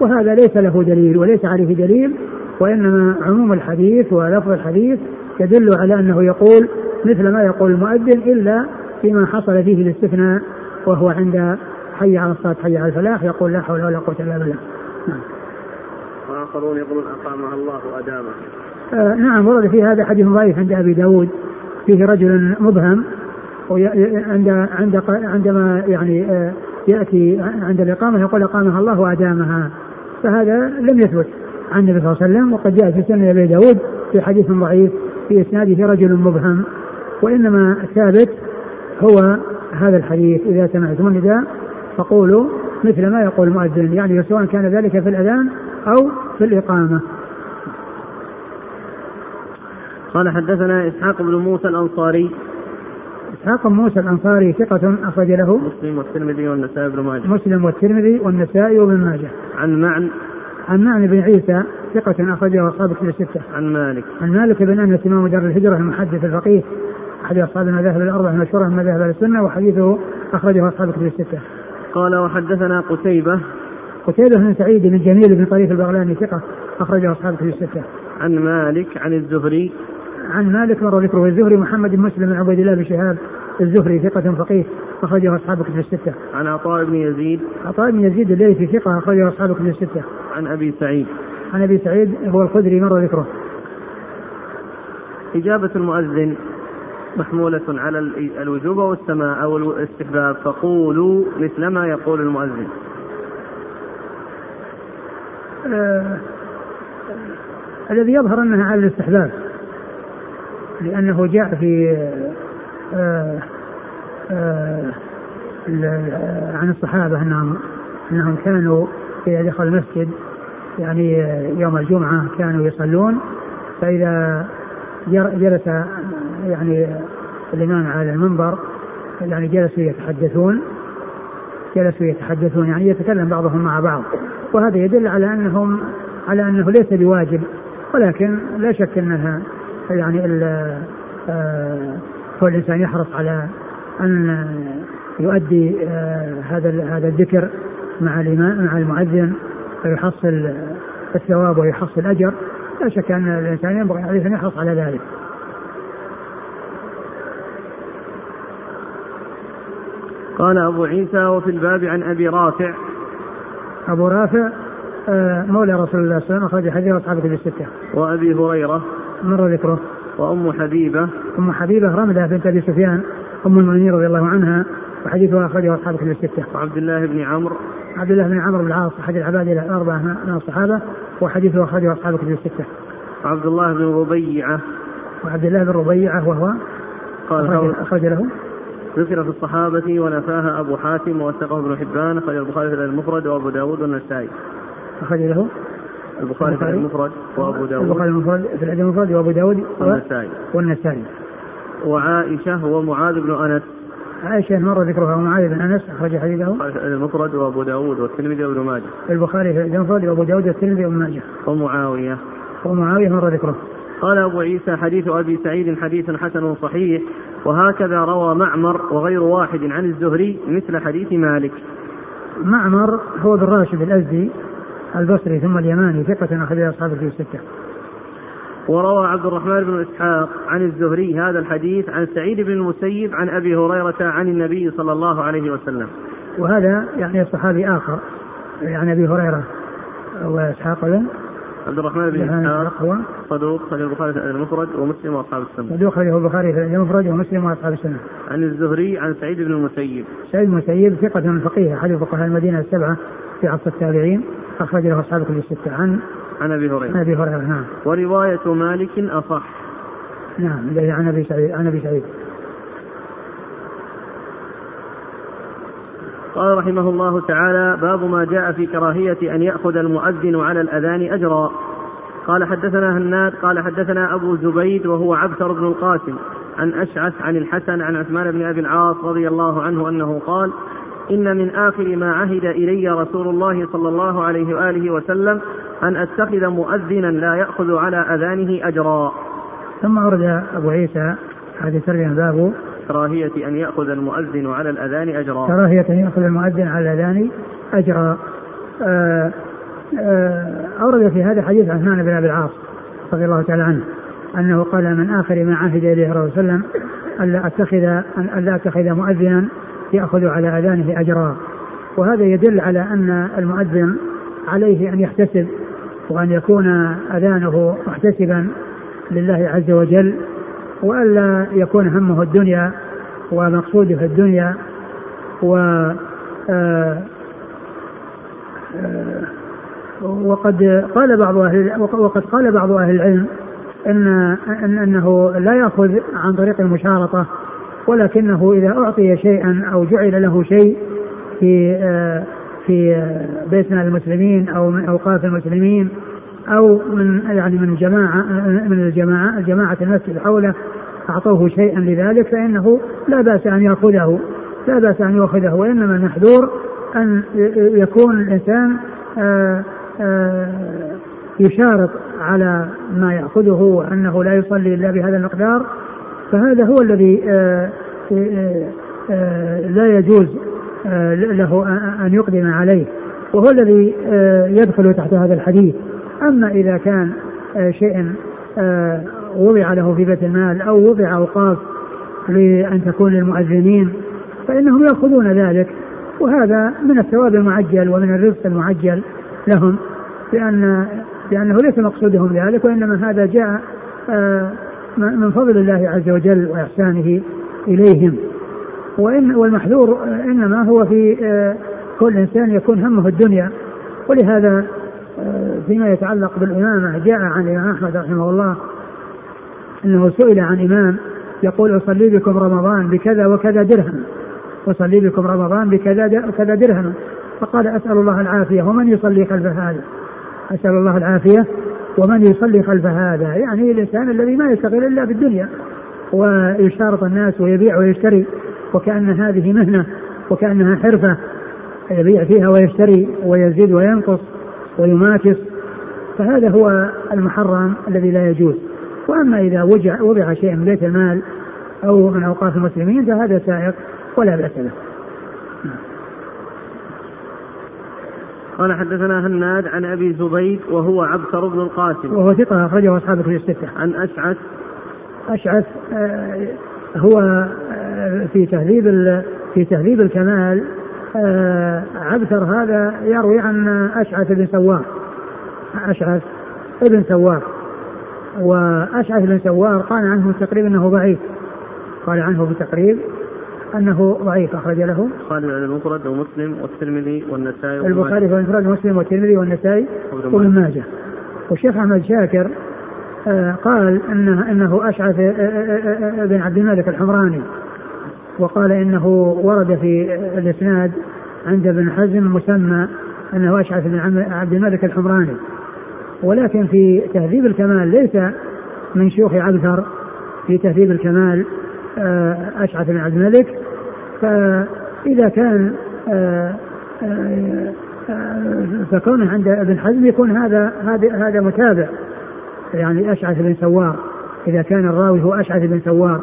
وهذا ليس له دليل وليس عليه دليل وإنما عموم الحديث ولفظ الحديث يدل على أنه يقول مثل ما يقول المؤذن إلا فيما حصل فيه الاستثناء وهو عند حي على الصلاة حي على الفلاح يقول لا حول ولا قوة إلا بالله. نعم. وآخرون يقولون أقامها الله وادامها. آه نعم ورد في هذا حديث ضعيف عند أبي داود فيه رجل مبهم عند عند عندما يعني آه يأتي عند الإقامة يقول أقامها الله وأدامها فهذا لم يثبت عن النبي صلى الله عليه وسلم وقد جاء في سنه أبي داود في حديث ضعيف في إسناده رجل مبهم وإنما الثابت هو هذا الحديث إذا سمعتم النداء فقولوا مثل ما يقول المؤذن يعني سواء كان ذلك في الأذان أو في الإقامة. قال حدثنا إسحاق بن موسى الأنصاري إسحاق بن موسى الأنصاري ثقة أخرج له مسلم والترمذي والنسائي بن ماجه مسلم والترمذي والنسائي وابن ماجه عن معن عن معن بن عيسى ثقة أخرجه أصحاب كتب الستة. عن مالك. عن مالك بن أنس إمام دار الهجرة المحدث الفقيه أحد أصحاب المذاهب الأربعة المشهورة من مذاهب السنة وحديثه أخرجه أصحاب كتب الستة. قال وحدثنا قتيبة قتيبة بن سعيد بن جميل بن طريف البغلاني ثقة أخرجه أصحاب كتب الستة. عن مالك عن الزهري عن مالك مر ذكره الزهري محمد بن مسلم بن عبيد الله بن شهاب الزهري ثقة فقيه أخرجه أصحاب كتب الستة. عن عطاء بن يزيد عطاء بن يزيد الليثي ثقة أخرجه أصحاب كتب الستة. عن أبي سعيد عن أبي سعيد هو الخدري مر ذكره. إجابة المؤذن محمولة على الوجوب أو السماء أو الاستحباب فقولوا مثل ما يقول المؤذن. آه الذي يظهر أنها على الاستحباب لأنه جاء في آه آه عن الصحابة أنهم أنهم كانوا إذا دخل المسجد يعني يوم الجمعة كانوا يصلون فإذا جلس يعني الإمام على المنبر يعني جلسوا يتحدثون جلسوا يتحدثون يعني يتكلم بعضهم مع بعض. وهذا يدل على أنهم على أنه ليس بواجب ولكن لا شك أنها يعني آه هو الإنسان يحرص على أن يؤدي آه هذا هذا الذكر مع الإمام مع المؤذن فيحصل الثواب ويحصل الأجر. لا شك أن الإنسان ينبغي عليه أن يحرص على ذلك. قال أبو عيسى وفي الباب عن أبي رافع. أبو رافع آه، مولى رسول الله صلى الله عليه وسلم أخرج حديث أصحابه في الستة. وأبي هريرة. مر ذكره؟ وأم حبيبة. أم حبيبة رملة بنت أبي سفيان أم المؤمنين رضي الله عنها وحديثها أخرجه أصحاب في الستة. وعبد الله بن عمرو. عبد الله بن عمرو بن العاص أحد العباد الأربعة من الصحابة وحديثه أخرجه أصحاب في الستة. وعبد الله بن ربيعة. وعبد الله بن ربيعة وهو قال أخرج, أخرج له. ذكر في الصحابة ونفاها أبو حاتم ووثقه ابن حبان أخرج البخاري في المفرد وأبو داود والنسائي. أخرج له. البخاري في المفرد وأبو داود. البخاري المفرد في الأدب المفرد وأبو داود والنسائي. والنسائي. وعائشة ومعاذ بن أنس. عائشة مر ذكرها ومعاذ بن أنس أخرج حديثه. المفرد وأبو داود والترمذي وابن ماجه. البخاري في المفرد وأبو داود والترمذي وابن ماجه. ومعاوية. ومعاوية مر ذكره. قال أبو عيسى حديث أبي سعيد حديث حسن صحيح وهكذا روى معمر وغير واحد عن الزهري مثل حديث مالك. معمر هو بن راشد الأزدي البصري ثم اليماني ثقة أخرج أصحابه في الستة وروى عبد الرحمن بن إسحاق عن الزهري هذا الحديث عن سعيد بن المسيب عن أبي هريرة عن النبي صلى الله عليه وسلم. وهذا يعني صحابي آخر عن أبي هريرة وإسحاق بن عبد الرحمن بن إسحاق هو صدوق خرج البخاري في المفرد ومسلم وأصحاب السنة. صدوق خرج البخاري في المفرد ومسلم وأصحاب السنة. عن الزهري عن سعيد بن المسيب. سعيد بن المسيب ثقة فقيه أحد فقهاء المدينة السبعة في عصر التابعين اخرج له اصحاب كتب الستة عن عن أبي هريرة. عن أبي هريرة نعم. ورواية مالك أصح. نعم عن أبي سعيد عن أبي سعيد. قال رحمه الله تعالى باب ما جاء في كراهية أن يأخذ المؤذن على الأذان أجرا قال حدثنا هناد قال حدثنا أبو زبيد وهو عبثر بن القاسم عن أشعث عن الحسن عن عثمان بن أبي العاص رضي الله عنه أنه قال إن من آخر ما عهد إلي رسول الله صلى الله عليه وآله وسلم أن أتخذ مؤذنا لا يأخذ على أذانه أجرا. ثم ورد أبو عيسى هذه ترجمة باب كراهية أن يأخذ المؤذن على الأذان أجرا. كراهية أن يأخذ المؤذن على الأذان أجرا. آه، آه، أورد في هذا حديث عثمان بن أبي العاص رضي الله تعالى عنه أنه قال من آخر ما عهد إليه الرسول صلى الله عليه وسلم ألا أتخذ ألا أتخذ مؤذنا يأخذ على أذانه أجرا. وهذا يدل على أن المؤذن عليه أن يحتسب وأن يكون أذانه محتسبا لله عز وجل وألا يكون همه الدنيا ومقصوده الدنيا. و آه، آه، وقد قال بعض أهل وقد قال بعض أهل العلم إن أنه لا يأخذ عن طريق المشارطة. ولكنه إذا أعطي شيئا أو جعل له شيء في آه، في بيت مال المسلمين أو من اوقاف المسلمين أو من يعني من جماعة من الجماعة جماعة المسجد حوله أعطوه شيئا لذلك فإنه لا بأس أن يأخذه لا بأس أن يأخذه وإنما المحذور أن يكون الإنسان آه، آه، يشارط على ما يأخذه وأنه لا يصلي إلا بهذا المقدار فهذا هو الذي آه، لا يجوز له أن يقدم عليه وهو الذي يدخل تحت هذا الحديث. أما إذا كان شيء وضع له في بيت المال أو وضع أوقاف لأن تكون للمؤذنين فإنهم يأخذون ذلك. وهذا من الثواب المعجل ومن الرزق المعجل لهم لأن لأنه ليس مقصودهم ذلك وإنما هذا جاء آه، من فضل الله عز وجل وإحسانه إليهم. وإن والمحذور إنما هو في آه، كل إنسان يكون همه الدنيا. ولهذا آه، فيما يتعلق بالإمامة جاء عن الإمام أحمد رحمه الله أنه سئل عن إمام يقول أصلي بكم رمضان بكذا وكذا درهم أصلي بكم رمضان بكذا كذا درهم. فقال أسأل الله العافية. ومن يصلي خلف هذا؟ أسأل الله العافية. ومن يصلي خلف هذا يعني الإنسان الذي ما يشتغل إلا بالدنيا ويشارط الناس ويبيع ويشتري وكأن هذه مهنة وكأنها حرفة يبيع فيها ويشتري ويزيد وينقص ويماكس فهذا هو المحرم الذي لا يجوز وأما إذا وجع وضع شيء من بيت المال أو من أوقاف المسلمين فهذا سائق ولا بأس له. قال حدثنا هناد عن أبي زبيد وهو عبثر بن القاسم. وهو ثقة أخرجه أصحاب في الستة. عن اشعث اشعث آه، هو آه، في تهذيب في تهذيب الكمال آه، عبثر هذا يروي عن اشعث بن سوار. اشعث ابن سوار. واشعث بن سوار قال عنه تقريبا إنه ضعيف. قال عنه بتقريب أنه ضعيف أخرج له. البخاري في المفرد ومسلم والترمذي والنسائي البخاري في المفرد ومسلم والترمذي والنسائي وابن ماجه. والشيخ أحمد شاكر آه، قال انه إنه أشعث آه، آه، بن عبد الملك الحمراني. وقال إنه ورد في الإسناد عند ابن حزم مسمى إنه أشعث بن عبد الملك الحمراني. ولكن في تهذيب الكمال ليس من شيوخ عبثر. في تهذيب الكمال أشعث بن عبد الملك فإذا كان آه، آه، آه، فكونه عند ابن حزم يكون هذا هذا هذا متابع. يعني أشعث بن سوار إذا كان الراوي هو أشعث بن سوار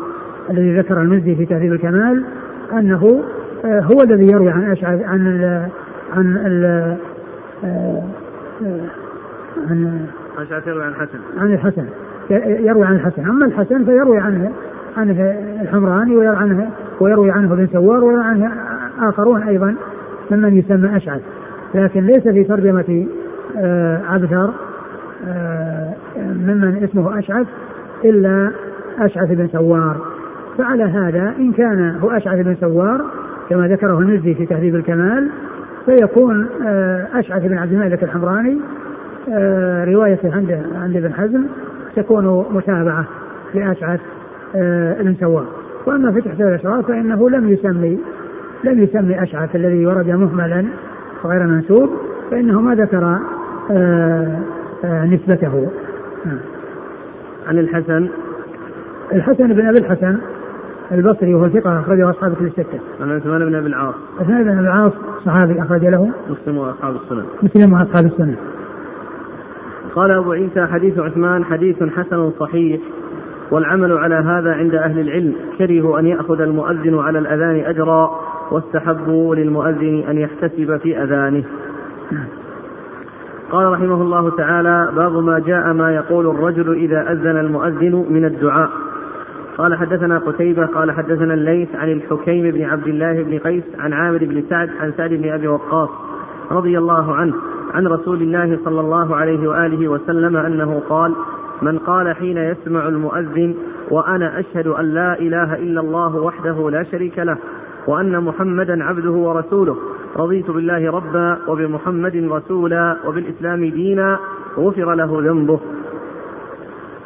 الذي ذكر المزي في تهذيب الكمال أنه هو الذي يروي عن أشعث عن ال عن ال عن عن الحسن. عن الحسن. يروي عن الحسن. أما الحسن فيروي عنه. عنه الحمراني ويروي عنه ويروي عنه ابن سوار ويروي عنه آخرون أيضا ممن يسمى أشعث. لكن ليس في ترجمة آه، عبثر آه، ممن اسمه أشعث إلا أشعث بن سوار. فعلى هذا إن كان هو أشعث بن سوار كما ذكره المزي في تهذيب الكمال فيكون آه، أشعث بن عبد الملك الحمراني روايته عند عند ابن حزم تكون متابعة لأشعث. آه، ابن سوار وأما في تحت الاشراف فإنه لم يسمي لم يسمي أشعث الذي ورد مهملا وغير منسوب فإنه ما ذكر آه، آه، نسبته عن الحسن الحسن بن أبي الحسن البصري وهو ثقة أخرجه أصحاب كل الستة. عن عثمان بن أبي العاص. عثمان بن أبي العاص صحابي أخرج له. مسلم وأصحاب السنن. مسلم وأصحاب السنن. قال أبو عيسى حديث عثمان حديث حسن صحيح والعمل على هذا عند أهل العلم كرهوا أن يأخذ المؤذن على الأذان أجرا واستحبوا للمؤذن أن يحتسب في أذانه. قال رحمه الله تعالى باب ما جاء ما يقول الرجل إذا أذن المؤذن من الدعاء. قال حدثنا قتيبة قال حدثنا الليث عن الحكيم بن عبد الله بن قيس عن عامر بن سعد عن سعد بن أبي وقاص رضي الله عنه عن رسول الله صلى الله عليه وآله وسلم أنه قال من قال حين يسمع المؤذن وأنا أشهد أن لا إله إلا الله وحده لا شريك له وأن محمدا عبده ورسوله. رضيت بالله ربا وبمحمد رسولا وبالإسلام دينا غفر له ذنبه.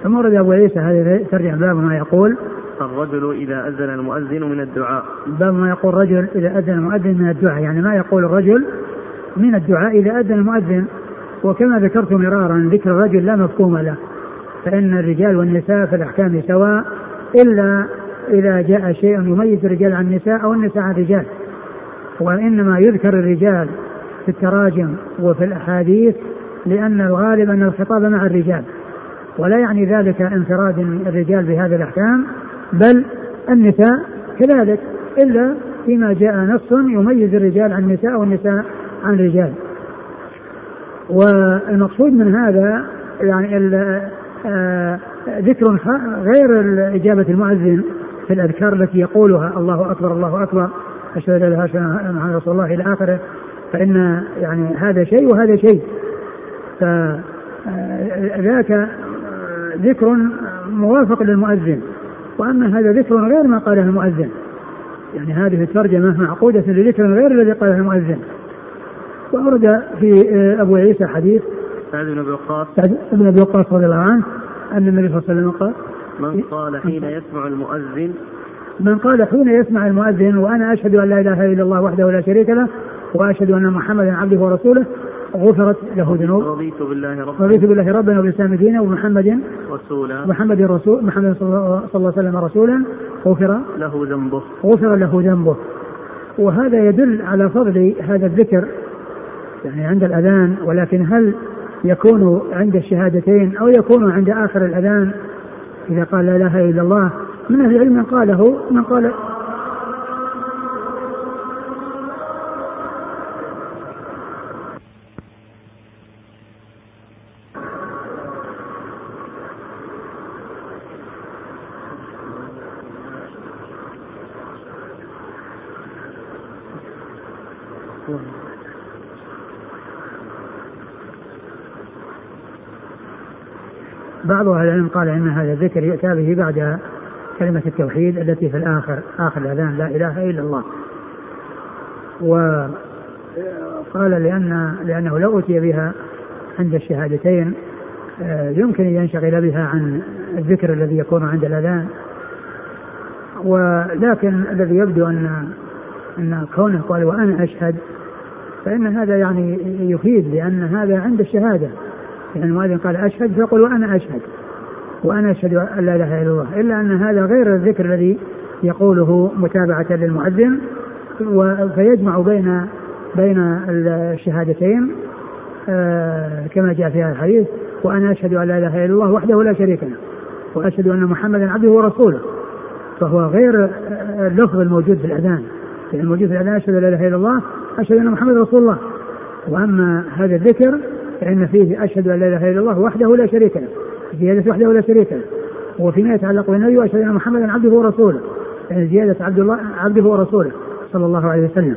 ثم ورد أبو عيسى هذه ترجع باب ما يقول. الرجل إذا أذن المؤذن من الدعاء. باب ما يقول الرجل إذا أذن المؤذن من الدعاء يعني ما يقول الرجل من الدعاء إذا أذن المؤذن. وكما ذكرت مرارا ذكر الرجل لا مفهوم له. فإن الرجال والنساء في الأحكام سواء إلا إذا جاء شيء يميز الرجال عن النساء أو النساء عن الرجال. وإنما يذكر الرجال في التراجم وفي الأحاديث لأن الغالب أن الخطاب مع الرجال. ولا يعني ذلك انفراد الرجال بهذه الأحكام بل النساء كذلك إلا فيما جاء نص يميز الرجال عن النساء والنساء عن الرجال. والمقصود من هذا يعني ذكر غير إجابة المؤذن في الأذكار التي يقولها الله أكبر الله أكبر أشهد أن لا إله إلا محمد رسول الله إلى آخره. فإن يعني هذا شيء وهذا شيء. فذاك آه، ذكر موافق للمؤذن. وأما هذا ذكر غير ما قاله المؤذن. يعني هذه الترجمة معقودة لذكر غير الذي قاله المؤذن. وأورد في آه، أبو عيسى حديث سعد بن أبي وقاص. سعد بن أبي وقاص رضي الله عنه أن النبي صلى الله عليه وسلم قال من قال حين يسمع المؤذن. من قال حين يسمع المؤذن وأنا أشهد أن لا إله إلا الله وحده لا شريك له وأشهد أن محمدا عبده ورسوله غفرت له ذنوب. رضيت بالله ربا. رضيت بالله ربا وبالإسلام دينا ومحمد رسولا. محمد رسول محمد صلى الله عليه وسلم رسولا. غفر له ذنبه. غفر له ذنبه. وهذا يدل على فضل هذا الذكر يعني عند الأذان ولكن هل يكون عند الشهادتين أو يكون عند آخر الأذان إذا قال لا إله إلا الله. من أهل العلم من قاله من قال بعض أهل العلم قال إن هذا الذكر يؤتى به بعد كلمة التوحيد التي في الآخر آخر الأذان لا إله إلا الله. وقال لأن لأنه لو أتي بها عند الشهادتين آه، يمكن أن ينشغل بها عن الذكر الذي يكون عند الأذان. ولكن الذي يبدو أن أن كونه قال وأنا أشهد فإن هذا يعني يفيد لأن هذا عند الشهادة. يعني المؤذن قال أشهد فيقول وأنا أشهد. وأنا أشهد أن لا إله إلا الله. إلا أن هذا غير الذكر الذي يقوله متابعة للمؤذن فيجمع بين بين الشهادتين آه، كما جاء في هذا الحديث وأنا أشهد أن لا إله إلا الله وحده لا شريك له وأشهد أن محمدا عبده ورسوله. فهو غير اللفظ الموجود في الأذان. الموجود في الأذان أشهد أن لا إله إلا الله أشهد أن محمدا رسول الله. وأما هذا الذكر فإن فيه أشهد أن لا إله إلا الله وحده لا شريك له. زيادة وحده لا شريك له. وفيما يتعلق بالنبي وأشهد أن محمدا عبده ورسوله. يعني زيادة عبد الله عبده ورسوله صلى الله عليه وسلم.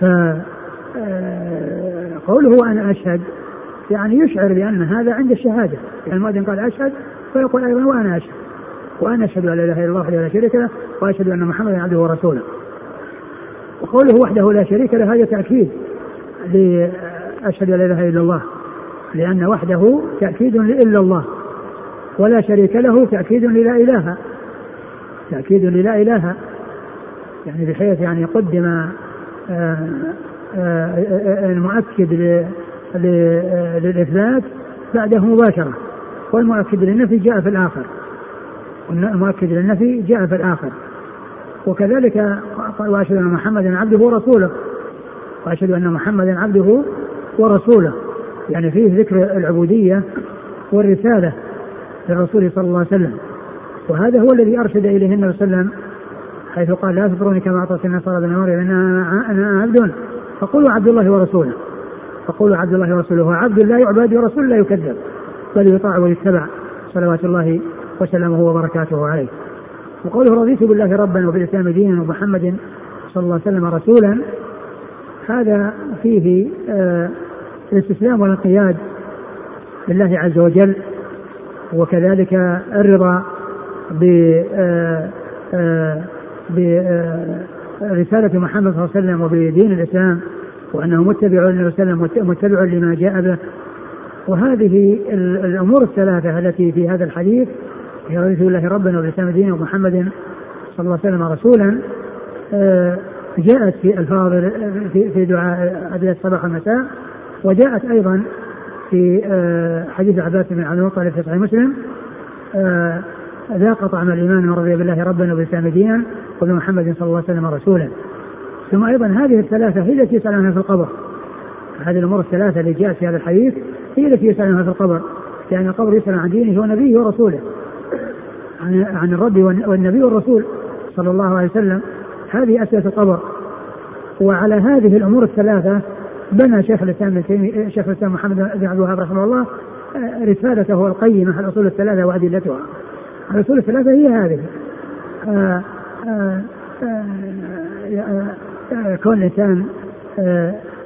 ف آه، قوله أنا أشهد يعني يشعر بأن هذا عند الشهادة. يعني المؤذن قال أشهد فيقول أيضا وأنا أشهد. وأنا أشهد أن لا إله إلا الله وحده لا شريك له وأشهد أن محمدا عبده ورسوله. وقوله وحده لا شريك له هذا تأكيد لأشهد أن لا إله إلا الله لأن وحده تأكيد لإلا الله ولا شريك له تأكيد للا إله تأكيد للا إله يعني بحيث يعني قدم آه، آه، آه، المؤكد للإثبات بعده مباشرة والمؤكد للنفي جاء في الآخر المؤكد للنفي جاء في الآخر. وكذلك وأشهد أن محمدا عبده ورسوله وأشهد أن محمدا عبده ورسوله يعني فيه ذكر العبودية والرسالة للرسول صلى الله عليه وسلم. وهذا هو الذي أرشد إليه النبي صلى الله عليه وسلم حيث قال لا تطروني كما أعطت النصارى بن مريم أنا أنا عبد. فقولوا عبد الله ورسوله. فقولوا عبد الله ورسوله. هو عبد لا يعبد ورسول لا يكذب بل يطاع ويتبع صلوات الله وسلامه وبركاته عليه. وقوله رضيت بالله ربا وبالإسلام دينا ومحمد صلى الله عليه وسلم رسولا. هذا فيه آه الاستسلام والانقياد لله عز وجل وكذلك الرضا ب آه آه برسالة محمد صلى الله عليه وسلم وبدين الإسلام وأنه متبع للنبي صلى الله عليه وسلم متبع لما جاء به. وهذه الأمور الثلاثة التي في هذا الحديث هي رضيت بالله ربنا وبالإسلام دينا ومحمد صلى الله عليه وسلم رسولا آه، جاءت في ألفاظ في, دعاء أبيات الصباح والمساء وجاءت أيضا في آه، حديث عباس بن عبد المطلب في صحيح مسلم آه، ذاق طعم الإيمان من رضي بالله ربا وبالإسلام دينا وبمحمد صلى الله عليه وسلم رسولا. ثم أيضا هذه الثلاثة هي التي يسال عنها في القبر. هذه الأمور الثلاثة التي جاءت في هذا الحديث هي التي يسال عنها في القبر. لأن القبر يسأل عن دينه ونبيه ورسوله. عن عن الرب والنبي والرسول صلى الله عليه وسلم. هذه أسئلة القبر. وعلى هذه الأمور الثلاثة بنى شيخ الإسلام ابن تيميه شيخ الإسلام محمد بن عبد الوهاب رحمه الله رسالته القيمة الاصول الثلاثة وأدلتها. الاصول الثلاثة هي هذه آآ آآ آآ كون الإنسان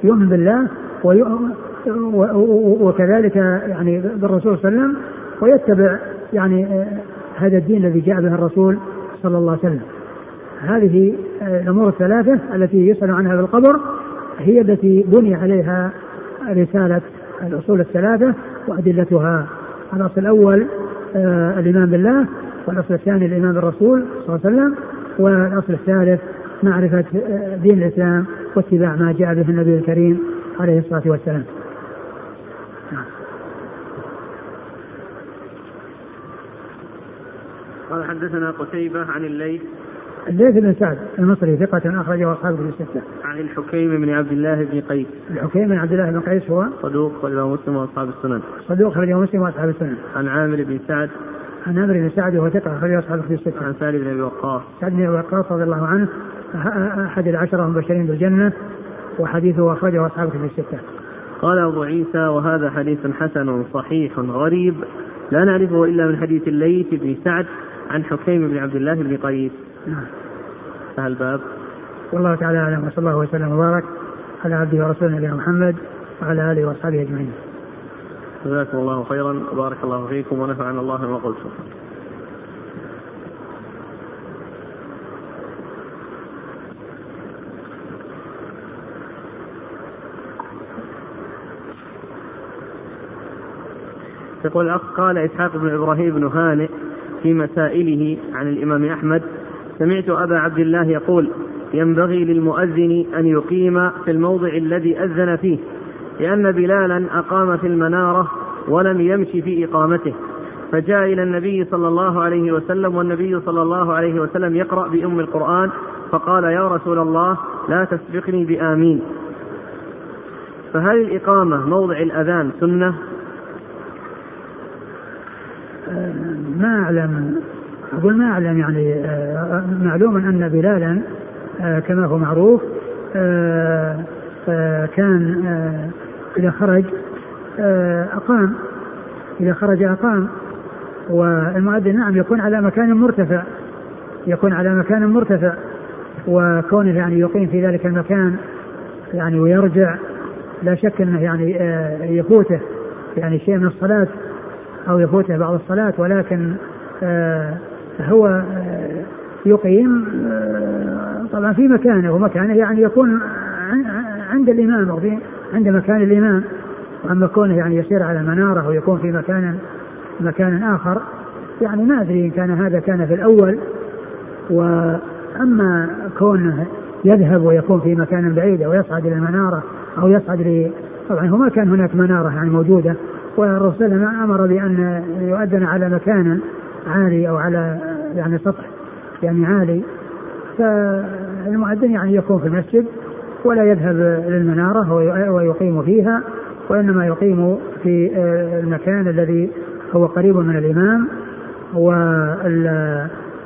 يؤمن بالله وكذلك يعني بالرسول صلى الله عليه وسلم ويتبع يعني هذا الدين الذي جاء به الرسول صلى الله عليه وسلم هذه الأمور الثلاثة التي يسأل عنها في القبر هي التي بني عليها رسالة الأصول الثلاثة وأدلتها الاصل الأول آه الإيمان بالله والاصل الثاني الإيمان بالرسول صلى الله عليه وسلم والاصل الثالث معرفة آه دين الإسلام واتباع ما جاء به النبي الكريم عليه الصلاة والسلام. قال حدثنا قتيبة عن الليث الليث بن سعد المصري ثقة أخرجه أصحابه في الستة. عن الحكيم بن عبد الله بن قيس. الحكيم بن عبد الله بن قيس هو صدوق أخرجه مسلم وأصحاب السنن. صدوق أخرجه مسلم وأصحاب السنن. عن عامر بن سعد. عن عامر بن سعد وهو ثقة أخرجه أصحابه في الستة. عن سعد بن أبي وقاص. سعد بن أبي وقاص رضي الله عنه أحد العشرة المبشرين بالجنة وحديثه أخرجه أصحابه في الستة. قال أبو عيسى وهذا حديث حسن صحيح غريب لا نعرفه إلا من حديث الليث بن سعد عن حكيم بن عبد الله بن قيس. نعم. انتهى الباب والله تعالى أعلم وصلى الله وسلم وبارك على عبده ورسوله نبينا محمد وعلى آله وأصحابه أجمعين. جزاكم الله خيرا وبارك الله فيكم ونفعنا الله بما قلتم. يقول الأخ قال إسحاق بن إبراهيم بن هانئ في مسائله عن الإمام أحمد سمعت أبا عبد الله يقول ينبغي للمؤذن أن يقيم في الموضع الذي أذن فيه لأن بلالا أقام في المنارة ولم يمشي في إقامته. فجاء إلى النبي صلى الله عليه وسلم والنبي صلى الله عليه وسلم يقرأ بأم القرآن فقال يا رسول الله لا تسبقني بآمين. فهل الإقامة موضع الأذان سنة؟ ما أعلم. أقول ما أعلم يعني معلوم أن بلالا كما هو معروف كان إذا خرج أقام إذا خرج أقام. والمؤذن نعم يكون على مكان مرتفع يكون على مكان مرتفع. وكونه يعني يقيم في ذلك المكان يعني ويرجع لا شك أنه يعني يفوته يعني شيء من الصلاة أو يفوته بعض الصلاة. ولكن هو يقيم طبعا في مكانه ومكانه يعني يكون عند الإمام أو في عند مكان الإمام. وأما كونه يعني يسير على منارة ويكون في مكان مكان آخر يعني ما أدري إن كان هذا كان في الأول. وأما كونه يذهب ويكون في مكان بعيد أو يصعد إلى المنارة أو يصعد ل طبعا هو ما كان هناك منارة يعني موجودة. والرسول ما أمر بأن يؤذن على مكان عالي أو على يعني سطح يعني عالي فالمؤذن يعني يكون في المسجد ولا يذهب للمنارة ويقيم فيها وإنما يقيم في المكان الذي هو قريب من الإمام وال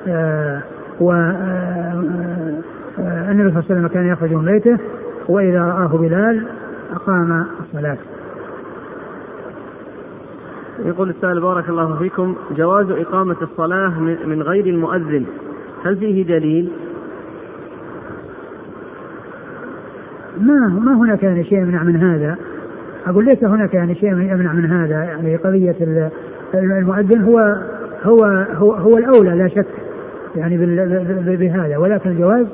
آه، و آه، صلى الله عليه وسلم كان يخرج من بيته وإذا رآه بلال أقام الصلاة. يقول السائل بارك الله فيكم جواز إقامة الصلاة من غير المؤذن هل فيه دليل؟ ما ما هناك يعني شيء يمنع من هذا أقول ليس هناك يعني شيء يمنع من هذا يعني قضية المؤذن هو هو هو, هو الأولى لا شك يعني بهذا ولكن الجواز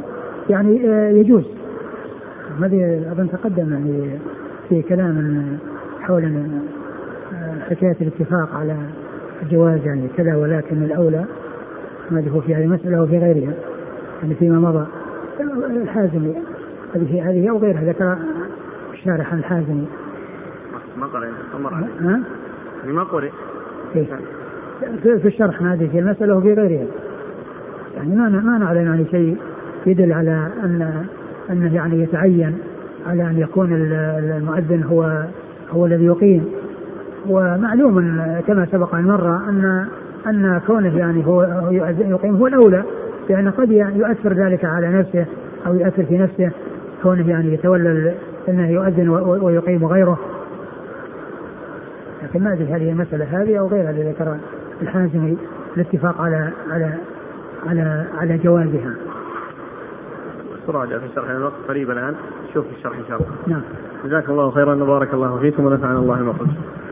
يعني آه، يجوز هذه أظن تقدم يعني في كلام حول حكاية الاتفاق على الجواز يعني كذا ولكن الأولى ما هو في هذه المسألة وفي غيرها يعني فيما مضى. الحازمي هذه هذه أو غيرها ذكر الشارح الحازمي ما قرأ ها؟ يعني ما قرأ. إيه. في الشرح هذه في المسألة وفي غيرها. يعني ما ما نعلم يعني شيء يدل على أن أنه يعني يتعين على أن يكون المؤذن هو هو الذي يقيم. ومعلوم كما سبق أن مر أن أن كونه يعني هو يقيم هو الأولى لأن قد يؤثر ذلك على نفسه أو يؤثر في نفسه كونه يعني يتولى أنه يؤذن ويقيم غيره لكن ما أدري هل هي المساله هذه أو غيرها اللي ذكر الحازمي الاتفاق على على على على جوازها. تراجع في الشرح الوقت قريب الآن شوف الشرح إن شاء الله. نعم. جزاك الله خيرا وبارك الله فيكم ونفعنا الله ما قلت.